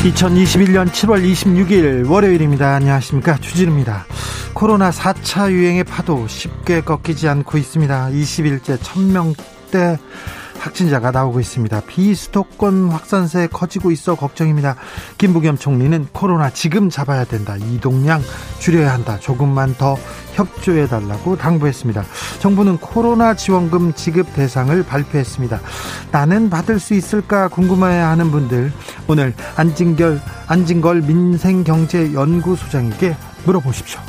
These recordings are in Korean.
2021년 7월 26일 월요일입니다. 안녕하십니까. 주진우입니다. 코로나 4차 유행의 파도 쉽게 꺾이지 않고 있습니다. 20일째 1000명대 확진자가 나오고 있습니다. 비수도권 확산세 커지고 있어 걱정입니다. 김부겸 총리는 코로나 지금 잡아야 된다. 이동량 줄여야 한다. 조금만 더 협조해 달라고 당부했습니다. 정부는 코로나 지원금 지급 대상을 발표했습니다. 나는 받을 수 있을까 궁금해하는 분들 오늘 안진결 안진걸 민생경제연구소장에게 물어보십시오.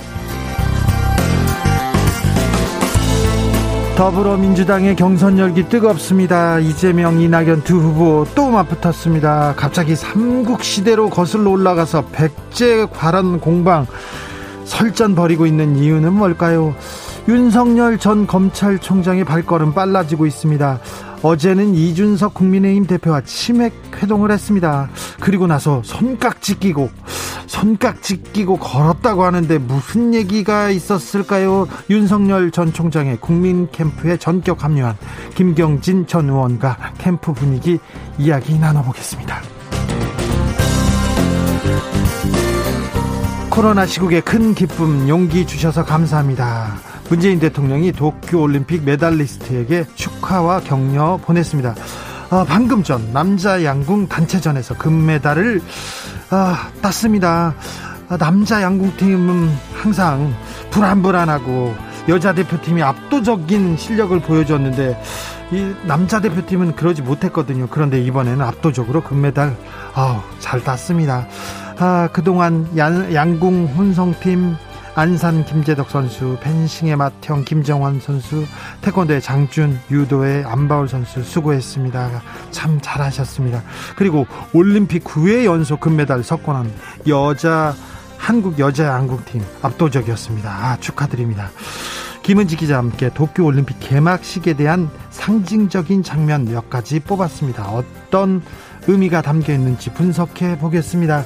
더불어민주당의 경선 열기 뜨겁습니다. 이재명, 이낙연 두 후보 또 맞붙었습니다. 갑자기 삼국 시대로 거슬러 올라가서 백제 과란 공방 설전 벌이고 있는 이유는 뭘까요? 윤석열 전 검찰총장의 발걸음 빨라지고 있습니다. 어제는 이준석 국민의힘 대표와 치맥 회동을 했습니다. 그리고 나서 손깍지 끼고 손깍지 끼고 걸었다고 하는데 무슨 얘기가 있었을까요? 윤석열 전 총장의 국민 캠프에 전격 합류한 김경진 전 의원과 캠프 분위기 이야기 나눠보겠습니다. 코로나 시국에 큰 기쁨, 용기 주셔서 감사합니다. 문재인 대통령이 도쿄올림픽 메달리스트에게 축하와 격려 보냈습니다. 아, 방금 전 남자 양궁 단체전에서 금메달을 아, 땄습니다. 아, 남자 양궁팀은 항상 불안불안하고 여자 대표팀이 압도적인 실력을 보여줬는데 이 남자 대표팀은 그러지 못했거든요. 그런데 이번에는 압도적으로 금메달 아, 잘 땄습니다. 아, 그동안 양, 양궁 혼성팀 안산 김재덕 선수, 펜싱의 맏형 김정환 선수, 태권도의 장준, 유도의 안바울 선수 수고했습니다. 참 잘하셨습니다. 그리고 올림픽 9회 연속 금메달 석권한 여자 한국 여자 양궁팀 압도적이었습니다. 아, 축하드립니다. 김은지 기자와 함께 도쿄 올림픽 개막식에 대한 상징적인 장면 몇 가지 뽑았습니다. 어떤 의미가 담겨 있는지 분석해 보겠습니다.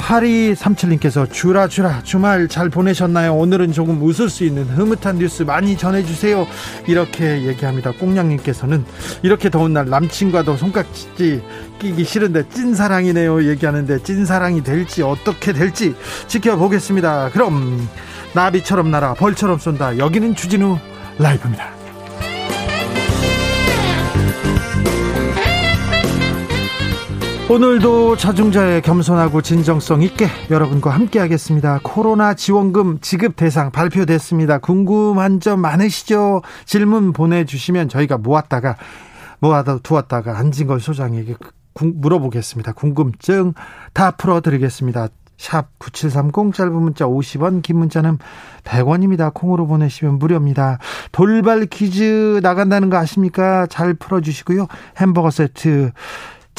8237님께서 주라 주라 주말 잘 보내셨나요? 오늘은 조금 웃을 수 있는 흐뭇한 뉴스 많이 전해주세요. 이렇게 얘기합니다. 꽁냥님께서는 이렇게 더운 날 남친과도 손깍지 끼기 싫은데 찐사랑이네요. 얘기하는데 찐사랑이 될지 어떻게 될지 지켜보겠습니다. 그럼 나비처럼 날아 벌처럼 쏜다. 여기는 주진우 라이브입니다. 오늘도 자중자의 겸손하고 진정성 있게 여러분과 함께 하겠습니다. 코로나 지원금 지급 대상 발표됐습니다. 궁금한 점 많으시죠? 질문 보내주시면 저희가 모았다가 모아다 두었다가 안진걸 소장에게 물어보겠습니다. 궁금증 다 풀어드리겠습니다. 샵 9730 짧은 문자 50원 긴 문자는 100원입니다. 콩으로 보내시면 무료입니다. 돌발 퀴즈 나간다는 거 아십니까? 잘 풀어주시고요. 햄버거 세트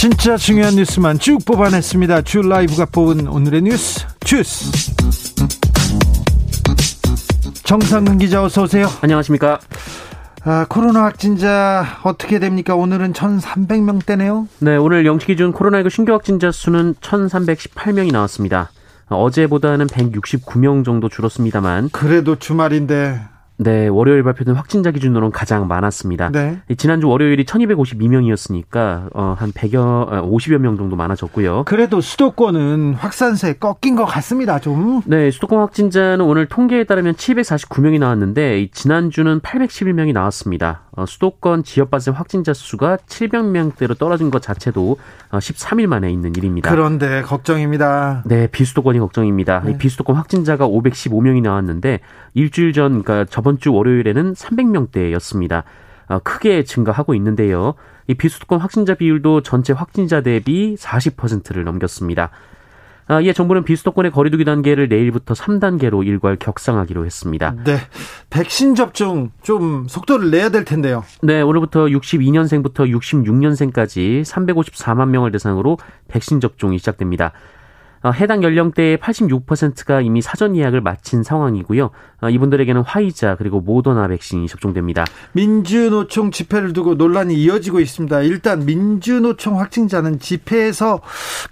진짜 중요한 뉴스만 쭉 뽑아냈습니다. 주 라이브가 뽑은 오늘의 뉴스 주스. 정상근 기자 어서 오세요. 안녕하십니까. 아, 코로나 확진자 어떻게 됩니까? 오늘은 1,300명대네요. 네, 오늘 영시 기준 코로나19 신규 확진자 수는 1,318명이 나왔습니다. 어제보다는 169명 정도 줄었습니다만 그래도 주말인데 네, 월요일 발표된 확진자 기준으로는 가장 많았습니다. 네. 지난주 월요일이 1252명이었으니까 어, 한 100여 50여 명 정도 많아졌고요. 그래도 수도권은 확산세 꺾인 것 같습니다. 좀. 네, 수도권 확진자는 오늘 통계에 따르면 749명이 나왔는데 지난주는 811명이 나왔습니다. 어, 수도권 지역 발생 확진자 수가 700명대로 떨어진 것 자체도 어, 13일 만에 있는 일입니다. 그런데 걱정입니다. 네, 비수도권이 걱정입니다. 네. 비수도권 확진자가 515명이 나왔는데 일주일 전 그러니까 저번 주 월요일에는 300명대였습니다. 어, 크게 증가하고 있는데요. 이 비수도권 확진자 비율도 전체 확진자 대비 40%를 넘겼습니다. 아, 이에 정부는 비수도권의 거리두기 단계를 내일부터 3단계로 일괄 격상하기로 했습니다. 네. 백신 접종 좀 속도를 내야 될 텐데요. 네, 오늘부터 62년생부터 66년생까지 354만 명을 대상으로 백신 접종이 시작됩니다. 어, 해당 연령대의 86%가 이미 사전 예약을 마친 상황이고요. 어, 이분들에게는 화이자 그리고 모더나 백신이 접종됩니다. 민주노총 집회를 두고 논란이 이어지고 있습니다. 일단 민주노총 확진자는 집회에서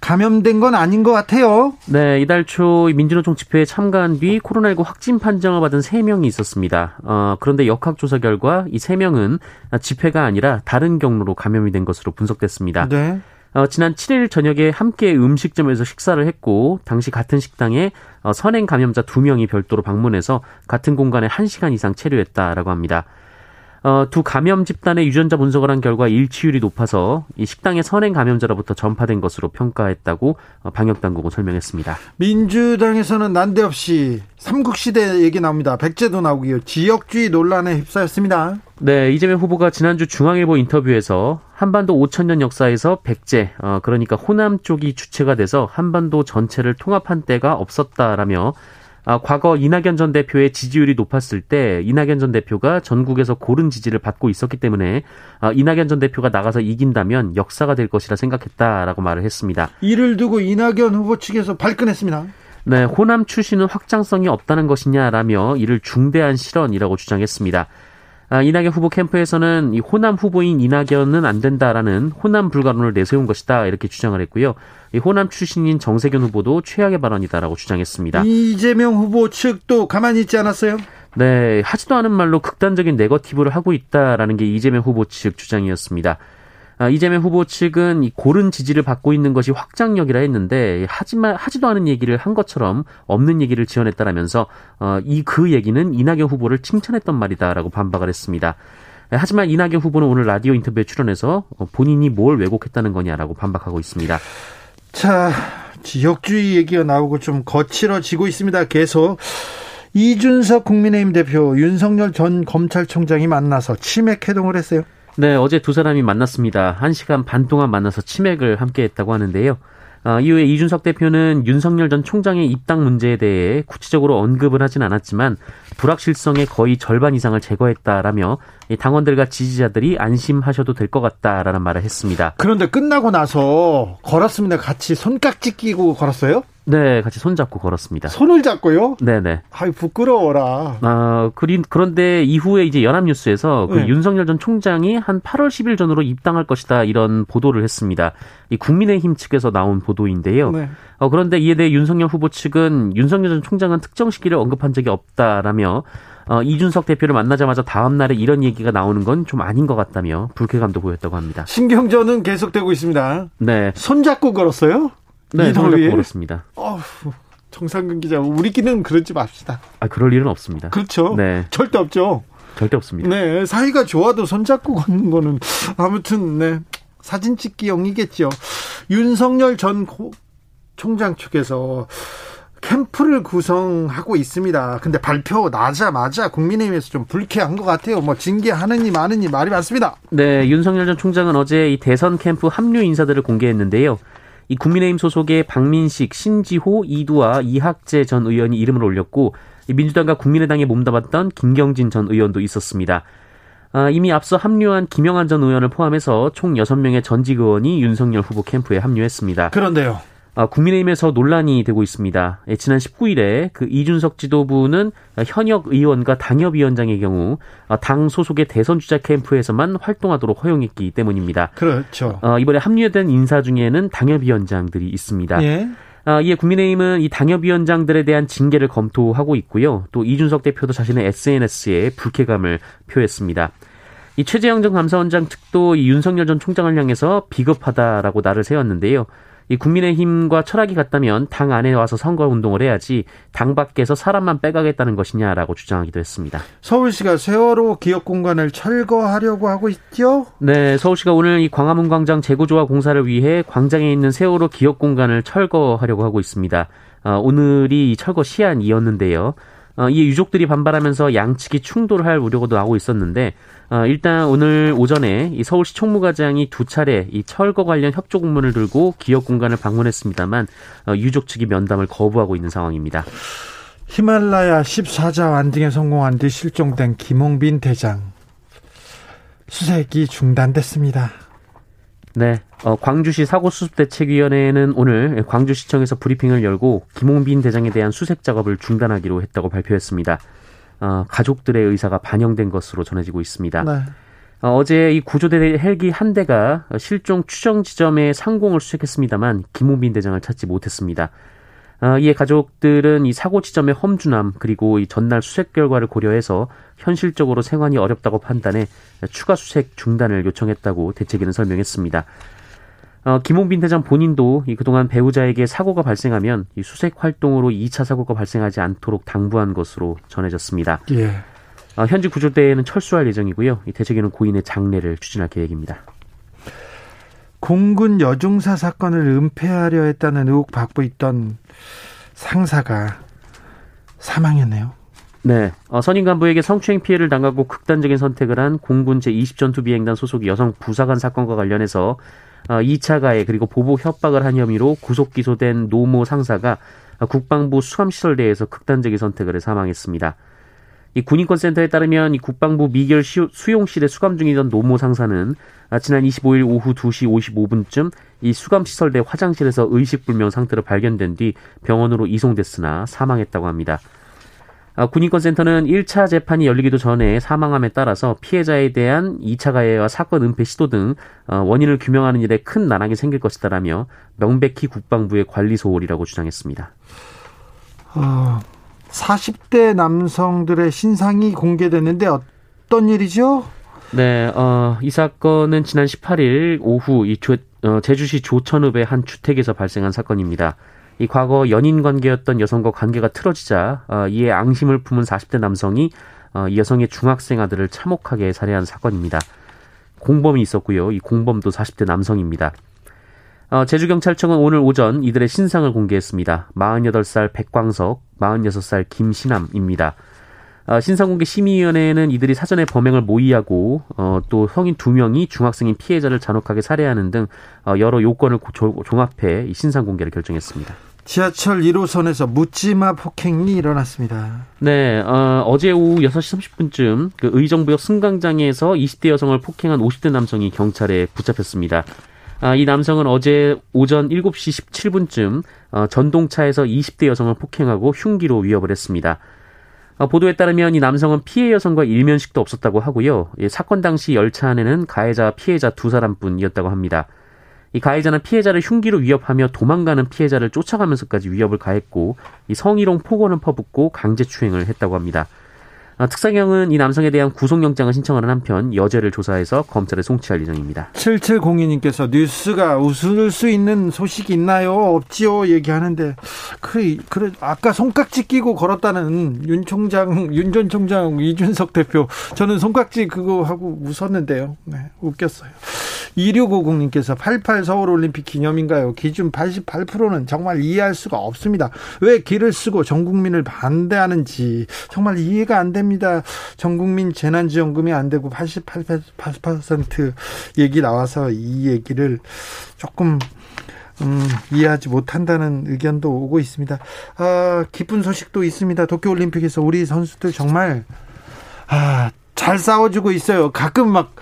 감염된 건 아닌 것 같아요. 네, 이달 초 민주노총 집회에 참가한 뒤 코로나19 확진 판정을 받은 3명이 있었습니다. 어, 그런데 역학조사 결과 이 3명은 집회가 아니라 다른 경로로 감염이 된 것으로 분석됐습니다. 네. 어, 지난 7일 저녁에 함께 음식점에서 식사를 했고 당시 같은 식당에 어, 선행 감염자 2명이 별도로 방문해서 같은 공간에 1시간 이상 체류했다라고 합니다. 어, 두 감염 집단의 유전자 분석을 한 결과 일치율이 높아서 이 식당의 선행 감염자로부터 전파된 것으로 평가했다고 어, 방역 당국은 설명했습니다. 민주당에서는 난데없이 삼국 시대 얘기 나옵니다. 백제도 나오고요. 지역주의 논란에 휩싸였습니다. 네, 이재명 후보가 지난주 중앙일보 인터뷰에서 한반도 5천년 역사에서 백제, 어, 그러니까 호남 쪽이 주체가 돼서 한반도 전체를 통합한 때가 없었다라며 아, 과거 이낙연 전 대표의 지지율이 높았을 때 이낙연 전 대표가 전국에서 고른 지지를 받고 있었기 때문에 아, 이낙연 전 대표가 나가서 이긴다면 역사가 될 것이라 생각했다라고 말을 했습니다. 이를 두고 이낙연 후보 측에서 발끈했습니다. 네, 호남 출신은 확장성이 없다는 것이냐라며 이를 중대한 실언이라고 주장했습니다. 아, 이낙연 후보 캠프에서는 이 호남 후보인 이낙연은 안 된다라는 호남 불가론을 내세운 것이다 이렇게 주장을 했고요. 이 호남 출신인 정세균 후보도 최악의 발언이다라고 주장했습니다. 이재명 후보 측도 가만히 있지 않았어요? 네, 하지도 않은 말로 극단적인 네거티브를 하고 있다라는 게 이재명 후보 측 주장이었습니다. 아, 이재명 후보 측은 이 고른 지지를 받고 있는 것이 확장력이라 했는데 하지만 하지도 않은 얘기를 한 것처럼 없는 얘기를 지어냈다라면서 어, 이그 얘기는 이낙연 후보를 칭찬했던 말이다라고 반박을 했습니다. 하지만 이낙연 후보는 오늘 라디오 인터뷰에 출연해서 어, 본인이 뭘 왜곡했다는 거냐라고 반박하고 있습니다. 자, 지역주의 얘기가 나오고 좀 거칠어지고 있습니다. 계속 이준석 국민의힘 대표 윤석열 전 검찰총장이 만나서 치맥 회동을 했어요. 네, 어제 두 사람이 만났습니다. 한 시간 반 동안 만나서 치맥을 함께 했다고 하는데요. 어, 이후에 이준석 대표는 윤석열 전 총장의 입당 문제에 대해 구체적으로 언급을 하진 않았지만 불확실성의 거의 절반 이상을 제거했다라며 당원들과 지지자들이 안심하셔도 될 것 같다라는 말을 했습니다. 그런데 끝나고 나서 걸었습니다. 같이 손깍지 끼고 걸었어요? 네, 같이 손잡고 걸었습니다. 손을 잡고요? 네네. 아이, 부끄러워라. 아, 그리, 그런데 이후에 이제 연합뉴스에서 그 네. 윤석열 전 총장이 한 8월 10일 전으로 입당할 것이다 이런 보도를 했습니다. 이 국민의힘 측에서 나온 보도인데요. 네. 어, 그런데 이에 대해 윤석열 후보 측은 윤석열 전 총장은 특정 시기를 언급한 적이 없다라며 어, 이준석 대표를 만나자마자 다음 날에 이런 얘기가 나오는 건 좀 아닌 것 같다며 불쾌감도 보였다고 합니다. 신경전은 계속되고 있습니다. 네. 손잡고 걸었어요? 네, 손잡고 걸었습니다. 어, 정상근 기자, 우리끼리는 그러지 맙시다. 아, 그럴 일은 없습니다. 그렇죠. 네. 절대 없죠. 절대 없습니다. 네, 사이가 좋아도 손잡고 걷는 거는 아무튼 네 사진 찍기용이겠죠. 윤석열 전 총장 측에서 캠프를 구성하고 있습니다. 근데 발표 나자마자 국민의힘에서 좀 불쾌한 것 같아요. 뭐 징계하느니 마느니 말이 많습니다. 네, 윤석열 전 총장은 어제 이 대선 캠프 합류 인사들을 공개했는데요. 이 국민의힘 소속의 박민식, 신지호, 이두아, 이학재 전 의원이 이름을 올렸고 민주당과 국민의당에 몸담았던 김경진 전 의원도 있었습니다. 아, 이미 앞서 합류한 김영환 전 의원을 포함해서 총 6명의 전직 의원이 윤석열 후보 캠프에 합류했습니다. 그런데요. 아, 국민의힘에서 논란이 되고 있습니다. 예, 지난 19일에 그 이준석 지도부는 현역 의원과 당협위원장의 경우 아, 당 소속의 대선 주자 캠프에서만 활동하도록 허용했기 때문입니다. 그렇죠. 어, 이번에 합류된 인사 중에는 당협위원장들이 있습니다. 예. 아, 이에 국민의힘은 이 당협위원장들에 대한 징계를 검토하고 있고요. 또 이준석 대표도 자신의 SNS에 불쾌감을 표했습니다. 이 최재형 전 감사원장 측도 이 윤석열 전 총장을 향해서 비겁하다라고 나를 세웠는데요. 이 국민의힘과 철학이 같다면 당 안에 와서 선거 운동을 해야지 당 밖에서 사람만 빼가겠다는 것이냐라고 주장하기도 했습니다. 서울시가 세월호 기업 공간을 철거하려고 하고 있죠? 네, 서울시가 오늘 이 광화문 광장 재구조화 공사를 위해 광장에 있는 세월호 기업 공간을 철거하려고 하고 있습니다. 어, 오늘이 철거 시한이었는데요. 어, 이에 유족들이 반발하면서 양측이 충돌할 우려도 나오고 있었는데 어, 일단 오늘 오전에 이 서울시 총무과장이 두 차례 이 철거 관련 협조 공문을 들고 기업 공간을 방문했습니다만 어, 유족 측이 면담을 거부하고 있는 상황입니다. 히말라야 14자 완등에 성공한 뒤 실종된 김홍빈 대장 수색이 중단됐습니다. 네, 어, 광주시 사고수습대책위원회는 오늘 광주시청에서 브리핑을 열고 김홍빈 대장에 대한 수색 작업을 중단하기로 했다고 발표했습니다. 어, 가족들의 의사가 반영된 것으로 전해지고 있습니다. 네. 어, 제이 구조대 헬기 한 대가 실종 추정 지점에 상공을 수색했습니다만 김홍빈 대장을 찾지 못했습니다. 어, 이에 가족들은 이 사고 지점의 험준함 그리고 이 전날 수색 결과를 고려해서 현실적으로 생환이 어렵다고 판단해 추가 수색 중단을 요청했다고 대책위는 설명했습니다. 어, 김홍빈 대장 본인도 이 그동안 배우자에게 사고가 발생하면 이 수색 활동으로 2차 사고가 발생하지 않도록 당부한 것으로 전해졌습니다. 예. 어, 현지 구조대에는 철수할 예정이고요. 이 대책위는 고인의 장례를 추진할 계획입니다. 공군 여중사 사건을 은폐하려 했다는 의혹 받고 있던 상사가 사망했네요. 네. 어, 선임 간부에게 성추행 피해를 당하고 극단적인 선택을 한 공군 제20전투 비행단 소속 여성 부사관 사건과 관련해서 어, 2차 가해 그리고 보복 협박을 한 혐의로 구속 기소된 노모 상사가 국방부 수감시설대에서 극단적인 선택을 해 사망했습니다. 이 군인권센터에 따르면 이 국방부 미결 수용실에 수감 중이던 노모 상사는 지난 25일 오후 2시 55분쯤 이 수감시설대 화장실에서 의식불명 상태로 발견된 뒤 병원으로 이송됐으나 사망했다고 합니다. 아, 군인권센터는 1차 재판이 열리기도 전에 사망함에 따라서 피해자에 대한 2차 가해와 사건 은폐 시도 등 어, 원인을 규명하는 일에 큰 난항이 생길 것이다라며 명백히 국방부의 관리 소홀이라고 주장했습니다. 어, 40대 남성들의 신상이 공개됐는데 어떤 일이죠? 네, 어, 이 사건은 지난 18일 오후 이 조, 어, 제주시 조천읍의 한 주택에서 발생한 사건입니다. 이 과거 연인 관계였던 여성과 관계가 틀어지자 어, 이에 앙심을 품은 40대 남성이 어, 이 여성의 중학생 아들을 참혹하게 살해한 사건입니다. 공범이 있었고요. 이 공범도 40대 남성입니다. 어, 제주경찰청은 오늘 오전 이들의 신상을 공개했습니다. 48살 백광석, 46살 김신암입니다. 어, 신상공개 심의위원회는 이들이 사전에 범행을 모의하고 어, 또 성인 두 명이 중학생인 피해자를 잔혹하게 살해하는 등 어, 여러 요건을 조, 종합해 이 신상공개를 결정했습니다. 지하철 1호선에서 묻지마 폭행이 일어났습니다. 네, 어, 어제 오후 6시 30분쯤 그 의정부역 승강장에서 20대 여성을 폭행한 50대 남성이 경찰에 붙잡혔습니다. 아, 이 남성은 어제 오전 7시 17분쯤 어, 전동차에서 20대 여성을 폭행하고 흉기로 위협을 했습니다. 어, 보도에 따르면 이 남성은 피해 여성과 일면식도 없었다고 하고요. 예, 사건 당시 열차 안에는 가해자, 피해자 두 사람뿐이었다고 합니다. 이 가해자는 피해자를 흉기로 위협하며 도망가는 피해자를 쫓아가면서까지 위협을 가했고 이 성희롱 폭언을 퍼붓고 강제 추행을 했다고 합니다. 아, 특사경은 이 남성에 대한 구속영장을 신청하는 한편 여죄를 조사해서 검찰에 송치할 예정입니다. 7702님께서 뉴스가 웃을 수 있는 소식이 있나요? 없지요? 얘기하는데 그래, 그래 아까 손깍지 끼고 걸었다는 윤 총장, 윤 전 총장, 이준석 대표 저는 손깍지 그거 하고 웃었는데요. 네, 웃겼어요. 2650님께서 88 서울올림픽 기념인가요? 기준 88%는 정말 이해할 수가 없습니다. 왜 길을 쓰고 전 국민을 반대하는지 정말 이해가 안 됩니다. 전 국민 재난지원금이 안 되고 88% 얘기 나와서 이 얘기를 조금 음, 이해하지 못한다는 의견도 오고 있습니다. 아, 기쁜 소식도 있습니다. 도쿄올림픽에서 우리 선수들 정말 아, 잘 싸워주고 있어요. 가끔 막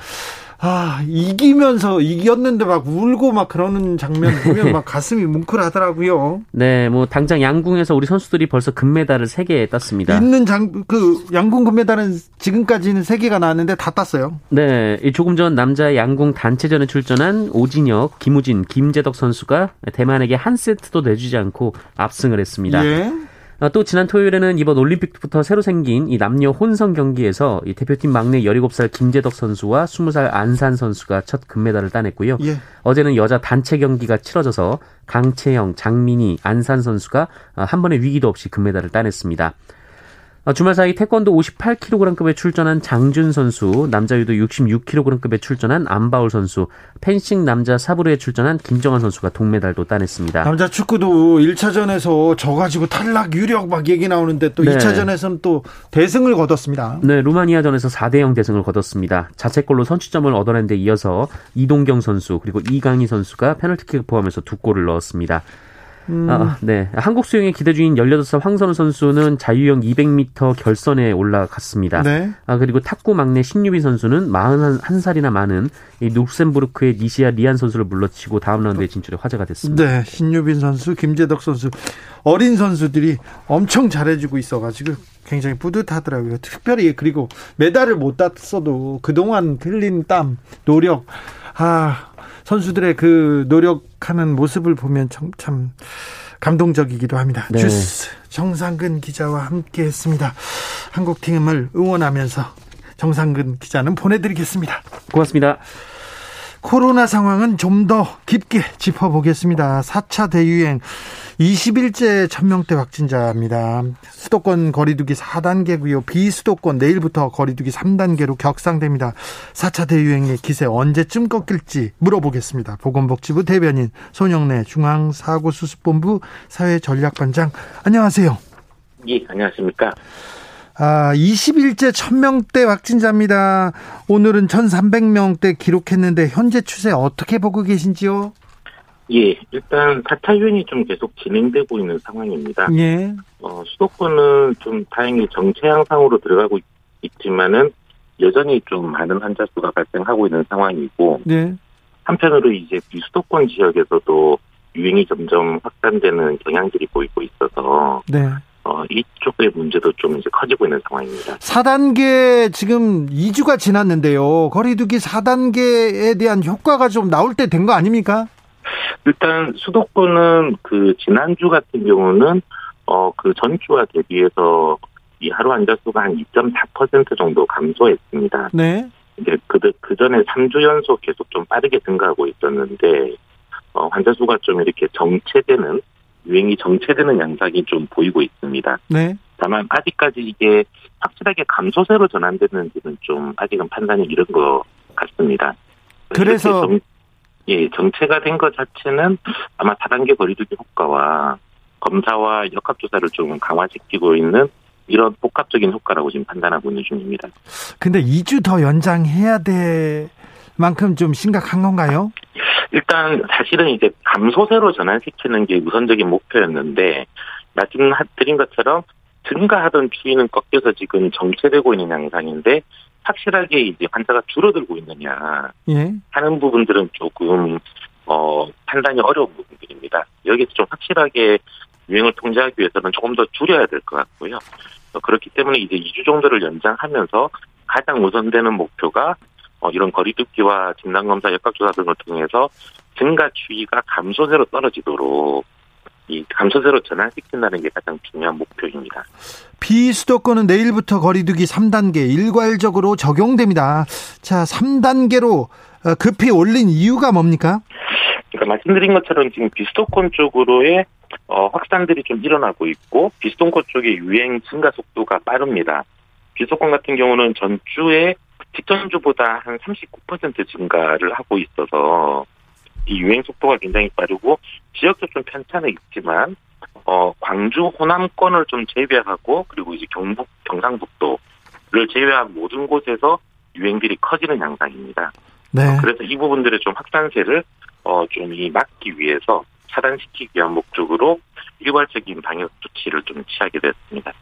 아, 이기면서 이겼는데 막 울고 막 그러는 장면 보면 막 가슴이 뭉클하더라고요. 네, 뭐 당장 양궁에서 우리 선수들이 벌써 금메달을 3개 땄습니다. 있는 장 그 양궁 금메달은 지금까지는 3개가 나왔는데 다 땄어요. 네, 조금 전 남자 양궁 단체전에 출전한 오진혁, 김우진, 김재덕 선수가 대만에게 한 세트도 내주지 않고 압승을 했습니다. 예. 아, 또 지난 토요일에는 이번 올림픽부터 새로 생긴 이 남녀 혼성 경기에서 이 대표팀 막내 17살 김재덕 선수와 20살 안산 선수가 첫 금메달을 따냈고요. 예. 어제는 여자 단체 경기가 치러져서 강채영, 장민희, 안산 선수가 아, 한 번의 위기도 없이 금메달을 따냈습니다. 어, 주말 사이 태권도 58kg급에 출전한 장준 선수, 남자 유도 66kg급에 출전한 안바울 선수, 펜싱 남자 사부르에 출전한 김정환 선수가 동메달도 따냈습니다. 남자 축구도 1차전에서 져가지고 탈락 유력 막 얘기 나오는데 또 네. 2차전에서는 또 대승을 거뒀습니다. 네, 루마니아전에서 4대 0 대승을 거뒀습니다. 자책골로 선취점을 얻어낸 데 이어서 이동경 선수 그리고 이강희 선수가 페널티킥 포함해서 두 골을 넣었습니다. 음. 아, 네. 한국 수영의 기대 중인 18살 황선우 선수는 자유형 200m 결선에 올라갔습니다. 네. 아, 그리고 탁구 막내 신유빈 선수는 41살이나 많은 이 룩셈부르크의 니시아 리안 선수를 물러치고 다음 라운드에 진출해 화제가 됐습니다. 네. 신유빈 선수, 김재덕 선수 어린 선수들이 엄청 잘해주고 있어가지고 굉장히 뿌듯하더라고요. 특별히 그리고 메달을 못 땄어도 그동안 흘린 땀, 노력, 아, 선수들의 그 노력하는 모습을 보면 참, 참 감동적이기도 합니다. 네. 주스 정상근 기자와 함께 했습니다. 한국 팀을 응원하면서 정상근 기자는 보내드리겠습니다. 고맙습니다. 코로나 상황은 좀 더 깊게 짚어보겠습니다. 4차 대유행 20일째 천명대 확진자입니다. 수도권 거리두기 4단계고요. 비수도권 내일부터 거리두기 3단계로 격상됩니다. 4차 대유행의 기세 언제쯤 꺾일지 물어보겠습니다. 보건복지부 대변인 손영래 중앙사고수습본부 사회전략반장 안녕하세요. 예, 안녕하십니까. 아, 20일째 1000명대 확진자입니다. 오늘은 1300명대 기록했는데 현재 추세 어떻게 보고 계신지요? 예, 일단 4차 유행이 좀 계속 진행되고 있는 상황입니다. 예. 어, 수도권은 좀 다행히 정체 향상으로 들어가고 있, 지만은 여전히 좀 많은 환자 수가 발생하고 있는 상황이고, 네. 한편으로 이제 비수도권 지역에서도 유행이 점점 확산되는 경향들이 보이고 있어서, 네. 어, 이쪽의 문제도 좀 이제 커지고 있는 상황입니다. 4단계 지금 2주가 지났는데요. 거리두기 4단계에 대한 효과가 좀 나올 때 된 거 아닙니까? 일단 수도권은 그 지난주 같은 경우는 어 그 전주와 대비해서 이 하루 환자 수가 한 2.4% 정도 감소했습니다. 네. 이제 그, 그 전에 3주 연속 계속 좀 빠르게 증가하고 있었는데, 어, 환자 수가 좀 이렇게 정체되는, 유행이 정체되는 양상이 좀 보이고 있습니다. 네. 다만, 아직까지 이게 확실하게 감소세로 전환됐는지는 좀 아직은 판단이 이른 것 같습니다. 그래서, 정, 예, 정체가 된 것 자체는 아마 다단계 거리두기 효과와 검사와 역학조사를 좀 강화시키고 있는 이런 복합적인 효과라고 지금 판단하고 있는 중입니다. 근데 2주 더 연장해야 될 만큼 좀 심각한 건가요? 일단 사실은 이제 감소세로 전환시키는 게 우선적인 목표였는데 말씀드린 것처럼 증가하던 추이는 꺾여서 지금 정체되고 있는 양상인데 확실하게 이제 환자가 줄어들고 있느냐 예. 하는 부분들은 조금 어 판단이 어려운 부분들입니다. 여기서 좀 확실하게 유행을 통제하기 위해서는 조금 더 줄여야 될 것 같고요. 그렇기 때문에 이제 2주 정도를 연장하면서 가장 우선되는 목표가 어, 이런 거리두기와 진단검사 역학조사 등을 통해서 증가 추이가 감소세로 떨어지도록 이 감소세로 전환시킨다는 게 가장 중요한 목표입니다. 비수도권은 내일부터 거리두기 3단계 일괄적으로 적용됩니다. 자, 3단계로 어, 급히 올린 이유가 뭡니까? 그러니까 말씀드린 것처럼 지금 비수도권 쪽으로의 어, 확산들이 좀 일어나고 있고 비수도권 쪽의 유행 증가 속도가 빠릅니다. 비수도권 같은 경우는 전주에 직전주보다 한 39% 증가를 하고 있어서 이 유행 속도가 굉장히 빠르고 지역도 좀 편차는 있지만 어 광주 호남권을 좀 제외하고 그리고 이제 경북 경상북도를 제외한 모든 곳에서 유행들이 커지는 양상입니다. 네. 어, 그래서 이 부분들의 좀 확산세를 어 좀 이 막기 위해서 차단시키기 위한 목적으로 일괄적인 방역 조치를 좀 취하게 됐습니다.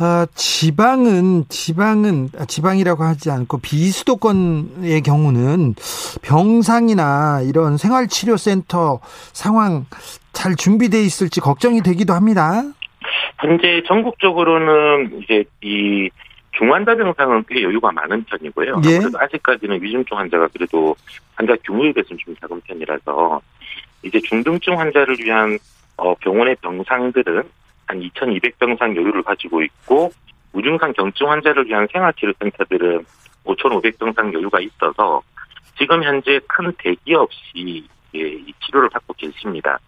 어, 지방은 지방은 아, 지방이라고 하지 않고 비수도권의 경우는 병상이나 이런 생활치료센터 상황 잘 준비돼 있을지 걱정이 되기도 합니다. 현재 전국적으로는 이제 이 중환자 병상은 꽤 여유가 많은 편이고요. 예. 아무래도 아직까지는 위중증 환자가 그래도 환자 규모에 비해서는 좀 작은 편이라서 이제 중등증 환자를 위한 어, 병원의 병상들은 한 2,200병상 여유를 가지고 있고 무증상 경증 환자를 위한 생활치료센터들은 5,500병상 여유가 있어서 지금 현재 큰 대기 없이 예, 이 치료를 받고 계십니다.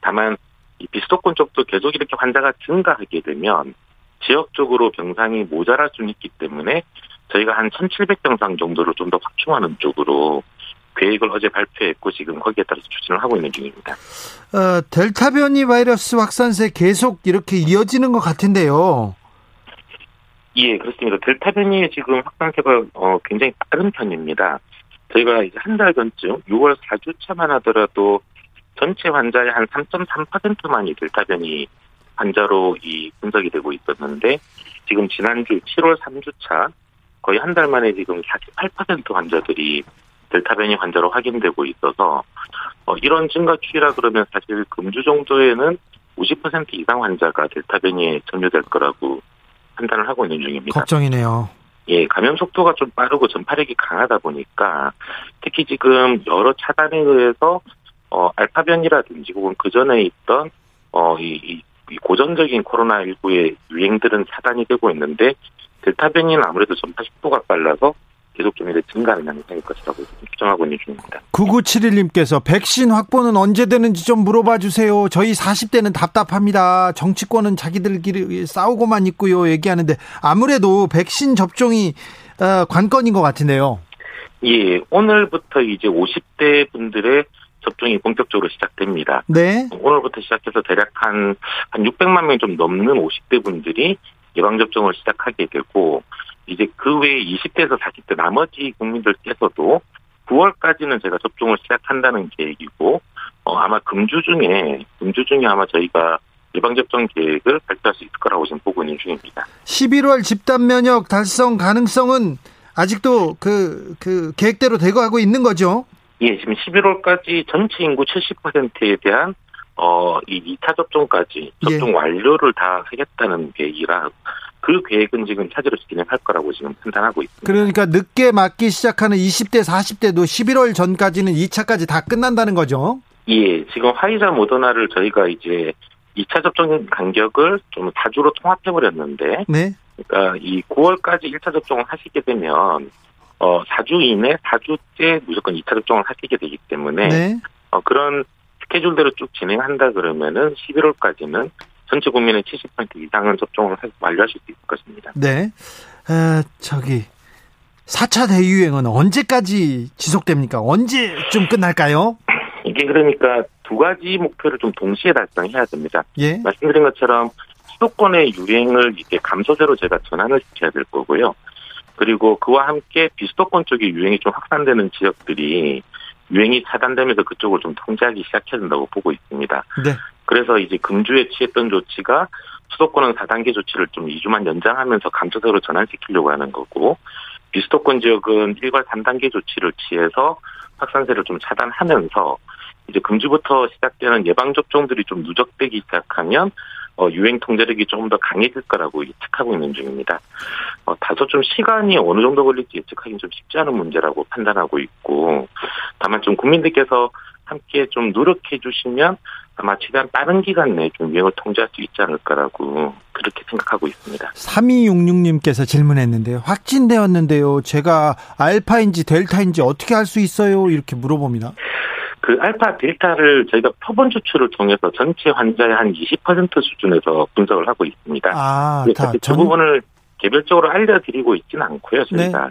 다만 이 비수도권 쪽도 계속 이렇게 환자가 증가하게 되면 지역적으로 병상이 모자랄 수는 있기 때문에 저희가 한 1,700병상 정도를 좀 더 확충하는 쪽으로 계획을 어제 발표했고 지금 거기에 따라서 추진을 하고 있는 중입니다. 어, 델타 변이 바이러스 확산세 계속 이렇게 이어지는 것 같은데요. 예, 그렇습니다. 델타 변이의 지금 확산세가 어, 굉장히 빠른 편입니다. 저희가 이제 한 달 전쯤 6월 4주차만 하더라도 전체 환자의 한 3.3%만이 델타 변이 환자로 이 분석이 되고 있었는데 지금 지난주 7월 3주차 거의 한 달 만에 지금 48% 환자들이 델타 변이 환자로 확인되고 있어서 어, 이런 증가 추이라 그러면 사실 금주 정도에는 50% 이상 환자가 델타 변이에 점유될 거라고 판단을 하고 있는 중입니다. 걱정이네요. 예, 감염 속도가 좀 빠르고 전파력이 강하다 보니까 특히 지금 여러 차단에 의해서 어 알파 변이라든지 혹은 그 전에 있던 어 이 이, 이 고전적인 코로나 19의 유행들은 차단이 되고 있는데 델타 변이는 아무래도 전파 속도가 빨라서 계속 좀 이렇게 증가하는 양상일 것이라고 추정하고 있는 중입니다. 9971님께서 백신 확보는 언제 되는지 좀 물어봐 주세요. 저희 40대는 답답합니다. 정치권은 자기들끼리 싸우고만 있고요. 얘기하는데 아무래도 백신 접종이 어, 관건인 것 같은데요. 예, 오늘부터 이제 50대 분들의 접종이 본격적으로 시작됩니다. 네. 오늘부터 시작해서 대략 한, 한 600만 명좀 넘는 50대 분들이 예방접종을 시작하게 되고, 이제 그 외에 20대에서 40대 나머지 국민들께서도 9월까지는 제가 접종을 시작한다는 계획이고, 어, 아마 금주 중에, 금주 중에 아마 저희가 예방접종 계획을 발표할 수 있을 거라고 지금 보고 있는 중입니다. 11월 집단 면역 달성 가능성은 아직도 그, 그 계획대로 되고 하고 있는 거죠? 예, 지금 11월까지 전체 인구 70%에 대한 어, 이 2차 접종까지 접종 완료를 다 하겠다는 계획이라 그 계획은 지금 차제로 진행할 거라고 지금 판단하고 있습니다. 그러니까 늦게 맞기 시작하는 20대, 40대도 11월 전까지는 2차까지 다 끝난다는 거죠? 예, 지금 화이자 모더나를 저희가 이제 2차 접종 간격을 좀 4주로 통합해버렸는데, 네. 그러니까 이 9월까지 1차 접종을 하시게 되면, 어, 4주 이내, 4주째 무조건 2차 접종을 하시게 되기 때문에, 네. 어, 그런 스케줄대로 쭉 진행한다 그러면은 11월까지는 전체 국민의 70% 이상은 접종을 하- 완료하실 수 있을 것입니다. 네. 에, 저기 4차 대유행은 언제까지 지속됩니까? 언제쯤 끝날까요? 이게 그러니까 두 가지 목표를 좀 동시에 달성해야 됩니다. 예. 말씀드린 것처럼 수도권의 유행을 이제 감소세로 제가 전환을 시켜야 될 거고요. 그리고 그와 함께 비수도권 쪽의 유행이 좀 확산되는 지역들이 유행이 차단되면서 그쪽을 좀 통제하기 시작해야 된다고 보고 있습니다. 네. 그래서 이제 금주에 취했던 조치가 수도권은 4단계 조치를 좀 2주만 연장하면서 감소세로 전환시키려고 하는 거고 비수도권 지역은 일괄 3단계 조치를 취해서 확산세를 좀 차단하면서 이제 금주부터 시작되는 예방 접종들이 좀 누적되기 시작하면 어, 유행 통제력이 조금 더 강해질 거라고 예측하고 있는 중입니다. 어, 다소 좀 시간이 어느 정도 걸릴지 예측하기는 좀 쉽지 않은 문제라고 판단하고 있고, 다만 좀 국민들께서 함께 좀 노력해 주시면 아마 최대한 빠른 기간 내에 좀 유행을 통제할 수 있지 않을까라고 그렇게 생각하고 있습니다. 3266님께서 질문했는데요. 확진되었는데요. 제가 알파인지 델타인지 어떻게 알 수 있어요? 이렇게 물어봅니다. 그 알파 델타를 저희가 표본 추출을 통해서 전체 환자의 한 20% 수준에서 분석을 하고 있습니다. 아, 예, 다그 전, 부분을 개별적으로 알려드리고 있지는 않고요, 저희가.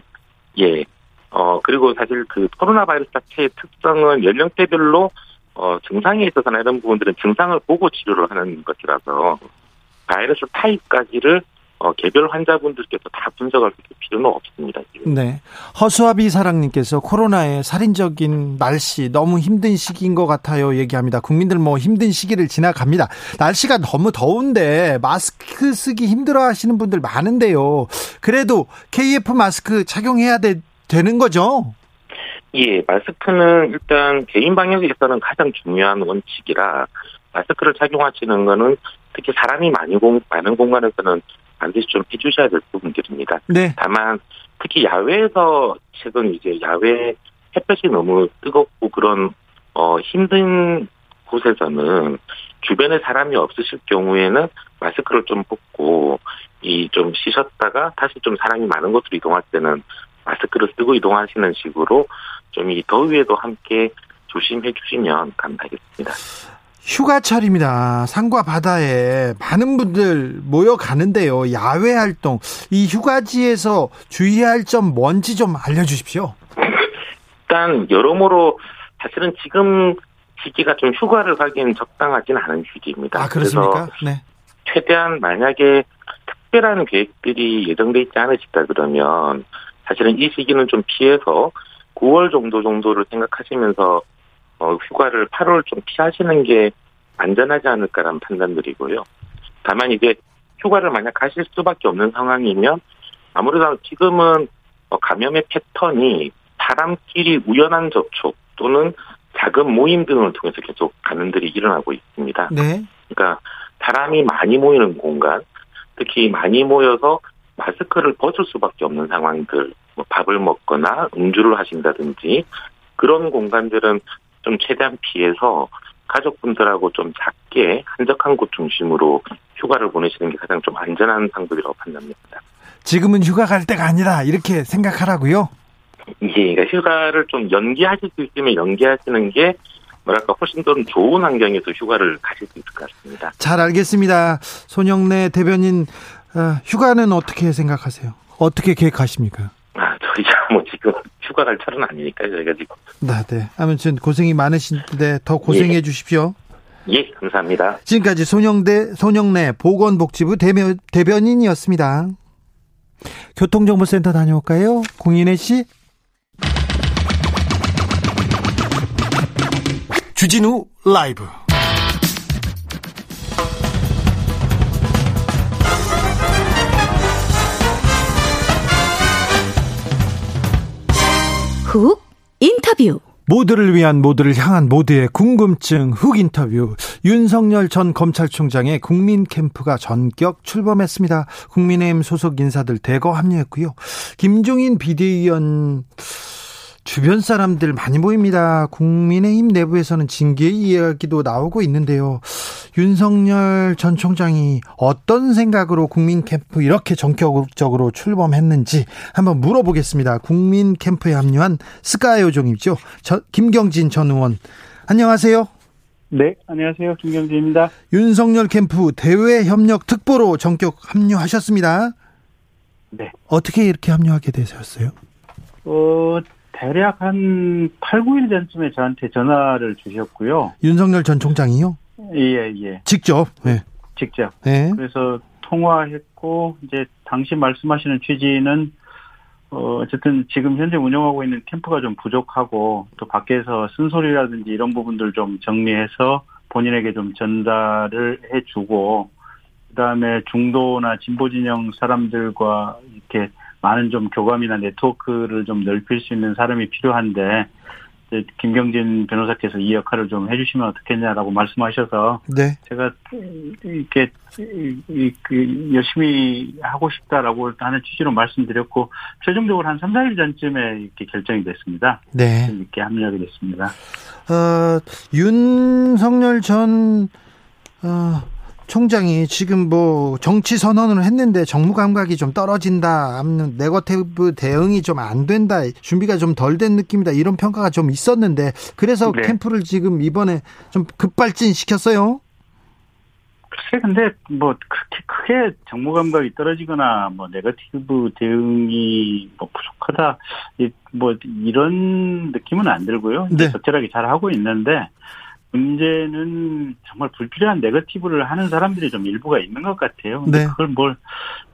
예. 어, 그리고 사실 그 코로나 바이러스 자체의 특성은 연령대별로 어, 증상에 있어서나 이런 부분들은 증상을 보고 치료를 하는 것이라서 바이러스 타입까지를 어, 개별 환자분들께서 다 분석할 필요는 없습니다. 지금. 네. 허수아비 사랑님께서 코로나의 살인적인 날씨 너무 힘든 시기인 것 같아요. 얘기합니다. 국민들 뭐 힘든 시기를 지나갑니다. 날씨가 너무 더운데 마스크 쓰기 힘들어 하시는 분들 많은데요. 그래도 KF 마스크 착용해야 되, 되는 거죠? 예, 마스크는 일단 개인 방역에서는 가장 중요한 원칙이라 마스크를 착용하시는 거는 특히 사람이 많이 공, 많은 공간에서는 반드시 좀 해주셔야 될 부분들입니다. 네. 다만 특히 야외에서 최근 이제 야외 햇볕이 너무 뜨겁고 그런 어 힘든 곳에서는 주변에 사람이 없으실 경우에는 마스크를 좀 벗고 이 좀 쉬셨다가 다시 좀 사람이 많은 곳으로 이동할 때는 마스크를 쓰고 이동하시는 식으로 좀 이 더위에도 함께 조심해 주시면 감사하겠습니다. 휴가철입니다. 산과 바다에 많은 분들 모여가는데요. 야외 활동, 이 휴가지에서 주의할 점 뭔지 좀 알려주십시오. 일단 여러모로 사실은 지금 시기가 좀 휴가를 가기엔 적당하진 않은 시기입니다. 아, 그렇습니까? 네. 최대한 만약에 특별한 계획들이 예정돼 있지 않으시다 그러면 사실은 이 시기는 좀 피해서 9월 정도 정도를 생각하시면서 어, 휴가를 8월 좀 피하시는 게 안전하지 않을까라는 판단들이고요. 다만 이제 휴가를 만약 가실 수밖에 없는 상황이면 아무래도 지금은 어, 감염의 패턴이 사람끼리 우연한 접촉 또는 작은 모임 등을 통해서 계속 감염들이 일어나고 있습니다. 네. 그러니까 사람이 많이 모이는 공간, 특히 많이 모여서 마스크를 벗을 수밖에 없는 상황들, 뭐 밥을 먹거나 음주를 하신다든지 그런 공간들은 좀 최대한 피해서 가족분들하고 좀 작게 한적한 곳 중심으로 휴가를 보내시는 게 가장 좀 안전한 방법이라고 판단합니다. 지금은 휴가 갈 때가 아니다 이렇게 생각하라고요. 예, 그러니까 휴가를 좀 연기하실 수 있으면 연기하시는 게 뭐랄까 훨씬 더 좋은 환경에서 휴가를 가실 수 있을 것 같습니다. 잘 알겠습니다. 손영래 대변인 어, 휴가는 어떻게 생각하세요? 어떻게 계획하십니까? 아, 저희가 뭐 지금 휴가 갈 철은 아니니까요, 저희가 지금. 네, 네. 아무튼 고생이 많으신데 더 고생해 예. 주십시오. 예, 감사합니다. 지금까지 손영대 손영래 보건복지부 대변, 대변인이었습니다. 교통정보센터 다녀올까요? 공인혜 씨. 주진우 라이브. 훅 인터뷰. 모두를 위한 모두를 향한 모두의 궁금증 훅 인터뷰 윤석열 전 검찰총장의 국민 캠프가 전격 출범했습니다. 국민의힘 소속 인사들 대거 합류했고요. 김종인 비대위원 주변 사람들 많이 보입니다. 국민의힘 내부에서는 징계 이야기도 나오고 있는데요. 윤석열 전 총장이 어떤 생각으로 국민 캠프 이렇게 전격적으로 출범했는지 한번 물어보겠습니다. 국민 캠프에 합류한 스카이오종이죠. 김경진 전 의원. 안녕하세요. 네, 안녕하세요. 김경진입니다. 윤석열 캠프 대외 협력 특보로 전격 합류하셨습니다. 네. 어떻게 이렇게 합류하게 되셨어요? 어, 대략 한 8, 9일 전쯤에 저한테 전화를 주셨고요. 윤석열 전 총장이요? 예, 예. 직접. 네. 직접. 네. 그래서 통화했고 이제 당시 말씀하시는 취지는 어, 어쨌든 지금 현재 운영하고 있는 캠프가 좀 부족하고 또 밖에서 쓴소리라든지 이런 부분들 좀 정리해서 본인에게 좀 전달을 해주고 그다음에 중도나 진보 진영 사람들과 이렇게 많은 좀 교감이나 네트워크를 좀 넓힐 수 있는 사람이 필요한데 김경진 변호사께서 이 역할을 좀 해주시면 어떻겠냐라고 말씀하셔서 네. 제가 이렇게 그 열심히 하고 싶다라고 하는 취지로 말씀드렸고 최종적으로 한 3, 4일 전쯤에 이렇게 결정이 됐습니다. 네. 이렇게 합류하게 됐습니다. 어, 윤석열 전 어, 총장이 지금 뭐 정치 선언을 했는데 정무 감각이 좀 떨어진다, 네거티브 대응이 좀 안 된다, 준비가 좀 덜 된 느낌이다 이런 평가가 좀 있었는데 그래서 네. 캠프를 지금 이번에 좀 급발진 시켰어요. 글쎄, 근데 뭐 그렇게 크게 정무 감각이 떨어지거나 뭐 네거티브 대응이 뭐 부족하다, 뭐 이런 느낌은 안 들고요. 네. 적절하게 잘 하고 있는데 문제는 정말 불필요한 네거티브를 하는 사람들이 좀 일부가 있는 것 같아요. 근데 네. 그걸 뭘